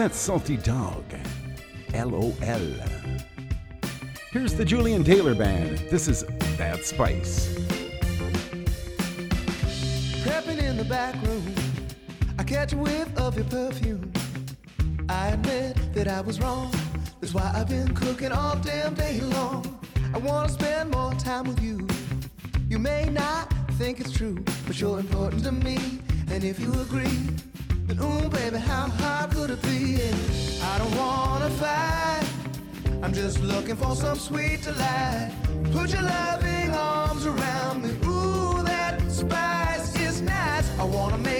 That's Salty Dog. LOL. Here's the Julian Taylor Band. This is That Spice. Creeping in the back room, I catch a whiff of your perfume. I admit that I was wrong. That's why I've been cooking all damn day long. Looking for some sweet delight. Put your loving arms around me. Ooh, that spice is nice. I wanna make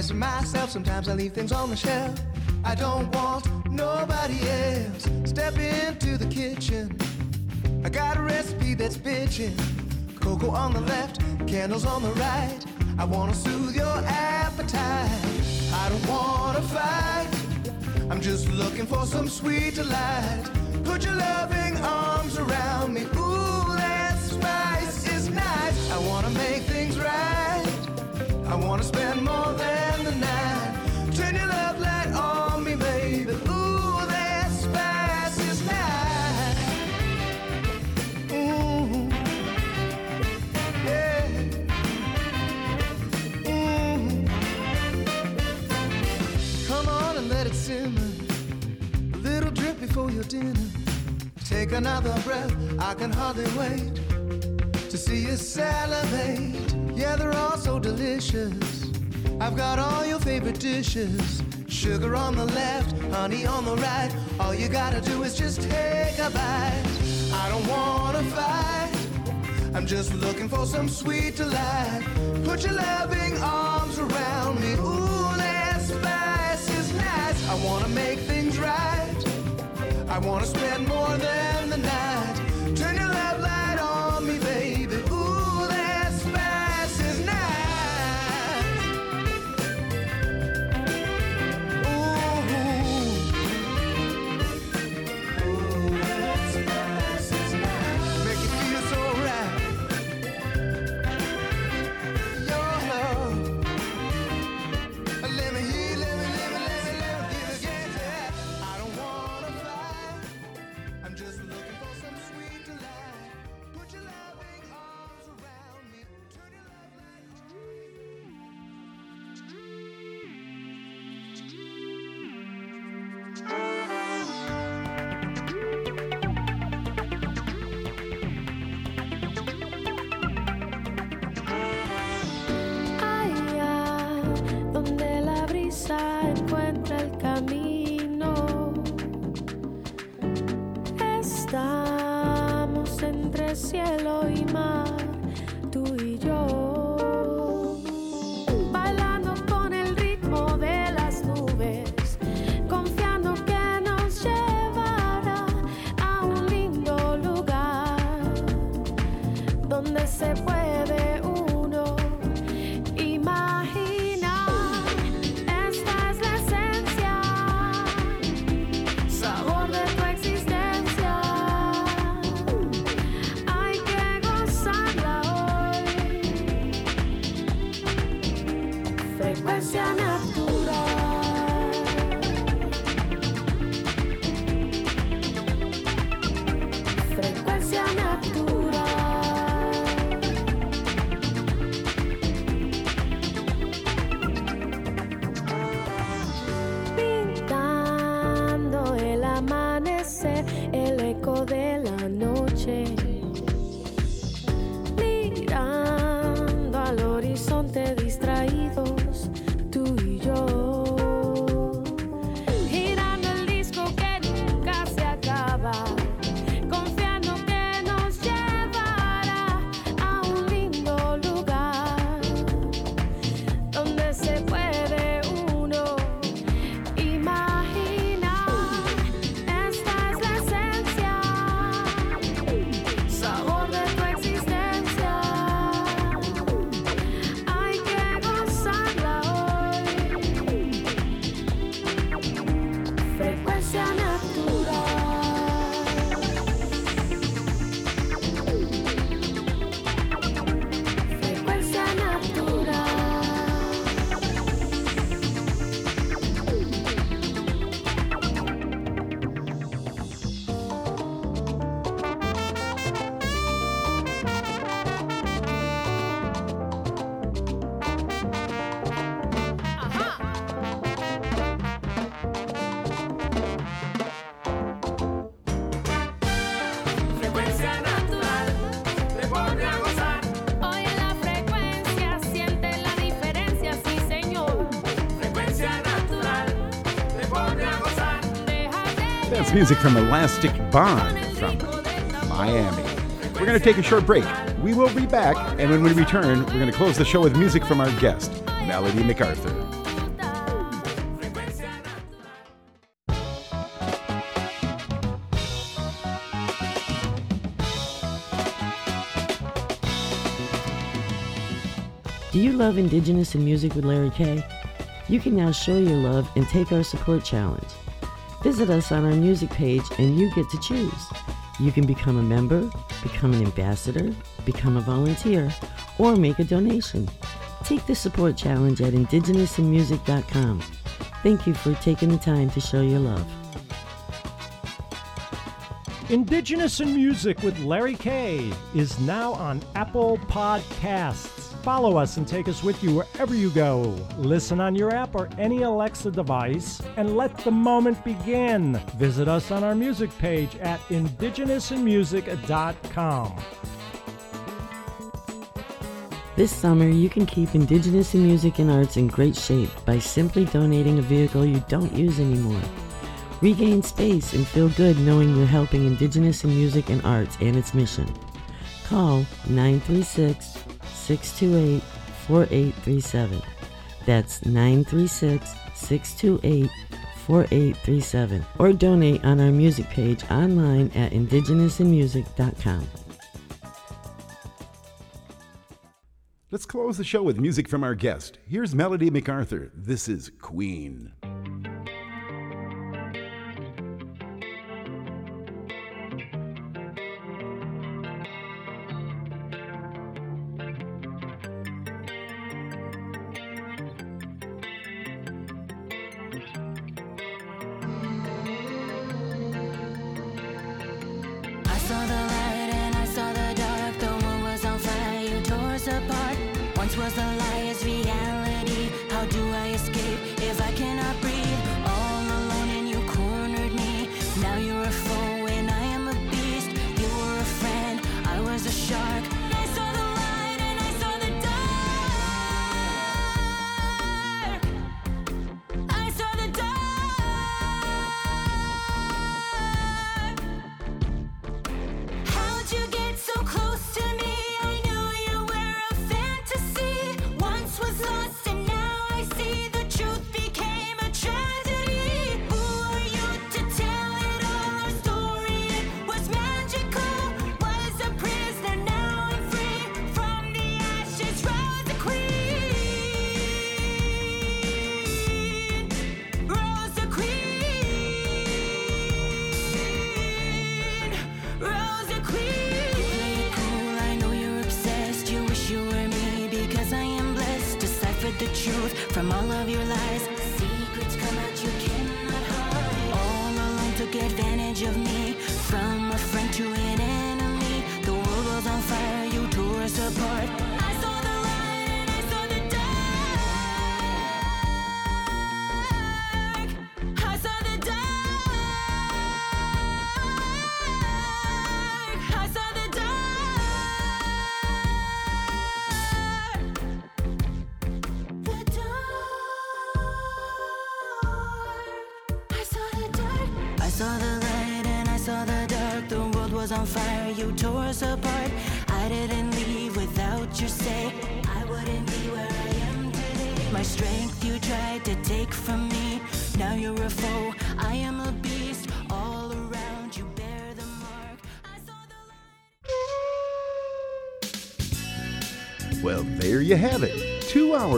expressing myself. Sometimes I leave things on the shelf. I don't want nobody else. Step into the kitchen. I got a recipe that's bitchin'. Cocoa on the left, candles on the right. I wanna soothe your appetite. I don't wanna fight. I'm just looking for some sweet delight. Put your loving arms around me. Ooh, that spice is nice. I wanna make things. I wanna spend more than the night. Turn your love light on me, baby. Ooh, that spice is nice. Ooh, yeah. Ooh. Come on and let it simmer. A little drip before your dinner. Take another breath. I can hardly wait to see you salivate. Yeah, they're all so delicious. I've got all your favorite dishes. Sugar on the left, honey on the right. All you gotta do is just take a bite. I don't wanna fight. I'm just looking for some sweet delight. Put your loving arms around me. Ooh, that spice is nice. I wanna make things right. I wanna spend more than the night. Music from Elastic Bond from Miami. We're going to take a short break. We will be back, and when we return, we're going to close the show with music from our guest, Melody McArthur. Do you love Indigenous in Music with Larry K? You can now show your love and take our support challenge. Visit us on our music page and you get to choose. You can become a member, become an ambassador, become a volunteer, or make a donation. Take the support challenge at indigenousinmusic.com. Thank you for taking the time to show your love. Indigenous in Music with Larry K is now on Apple Podcasts. Follow us and take us with you wherever you go. Listen on your app or any Alexa device and let the moment begin. Visit us on our music page at indigenousinmusic.com. This summer, you can keep Indigenous in music and arts in great shape by simply donating a vehicle you don't use anymore. Regain space and feel good knowing you're helping Indigenous in music and arts and its mission. Call 936 628 4837. That's 936 628 4837. Or donate on our music page online at indigenousinmusic.com. Let's close the show with music from our guest. Here's Melody McArthur. This is Queen. Was a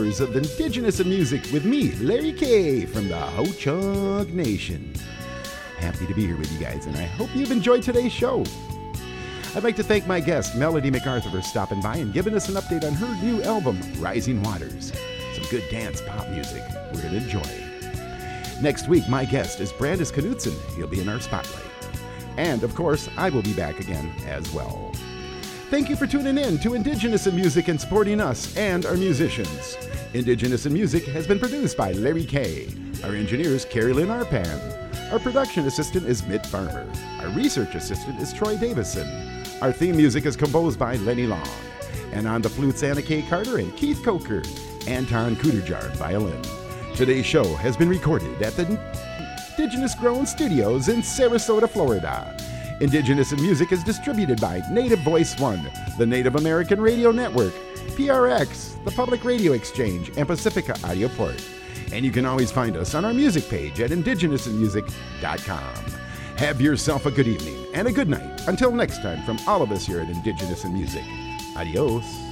hours of indigenous music with me, Larry K from the Ho Chunk Nation. Happy to be here with you guys, and I hope you've enjoyed today's show. I'd like to thank my guest, Melody McArthur, for stopping by and giving us an update on her new album, Rising Waters. Some good dance pop music we're going to enjoy. Next week, my guest is Brandis Knudsen. He'll be in our spotlight. And of course, I will be back again as well. Thank you for tuning in to Indigenous in Music and supporting us and our musicians. Indigenous in Music has been produced by Larry K. Our engineer is Carrie Lynn Arpan. Our production assistant is Mitt Farmer. Our research assistant is Troy Davison. Our theme music is composed by Lenny Long. And on the flutes, Anna K. Carter and Keith Coker. Anton Kuderjar, violin. Today's show has been recorded at the Indigenous Grown Studios in Sarasota, Florida. Indigenous in Music is distributed by Native Voice One, the Native American Radio Network, PRX, the Public Radio Exchange, and Pacifica Audio Port. And you can always find us on our music page at indigenousinmusic.com. Have yourself a good evening and a good night. Until next time, from all of us here at Indigenous in Music, adios.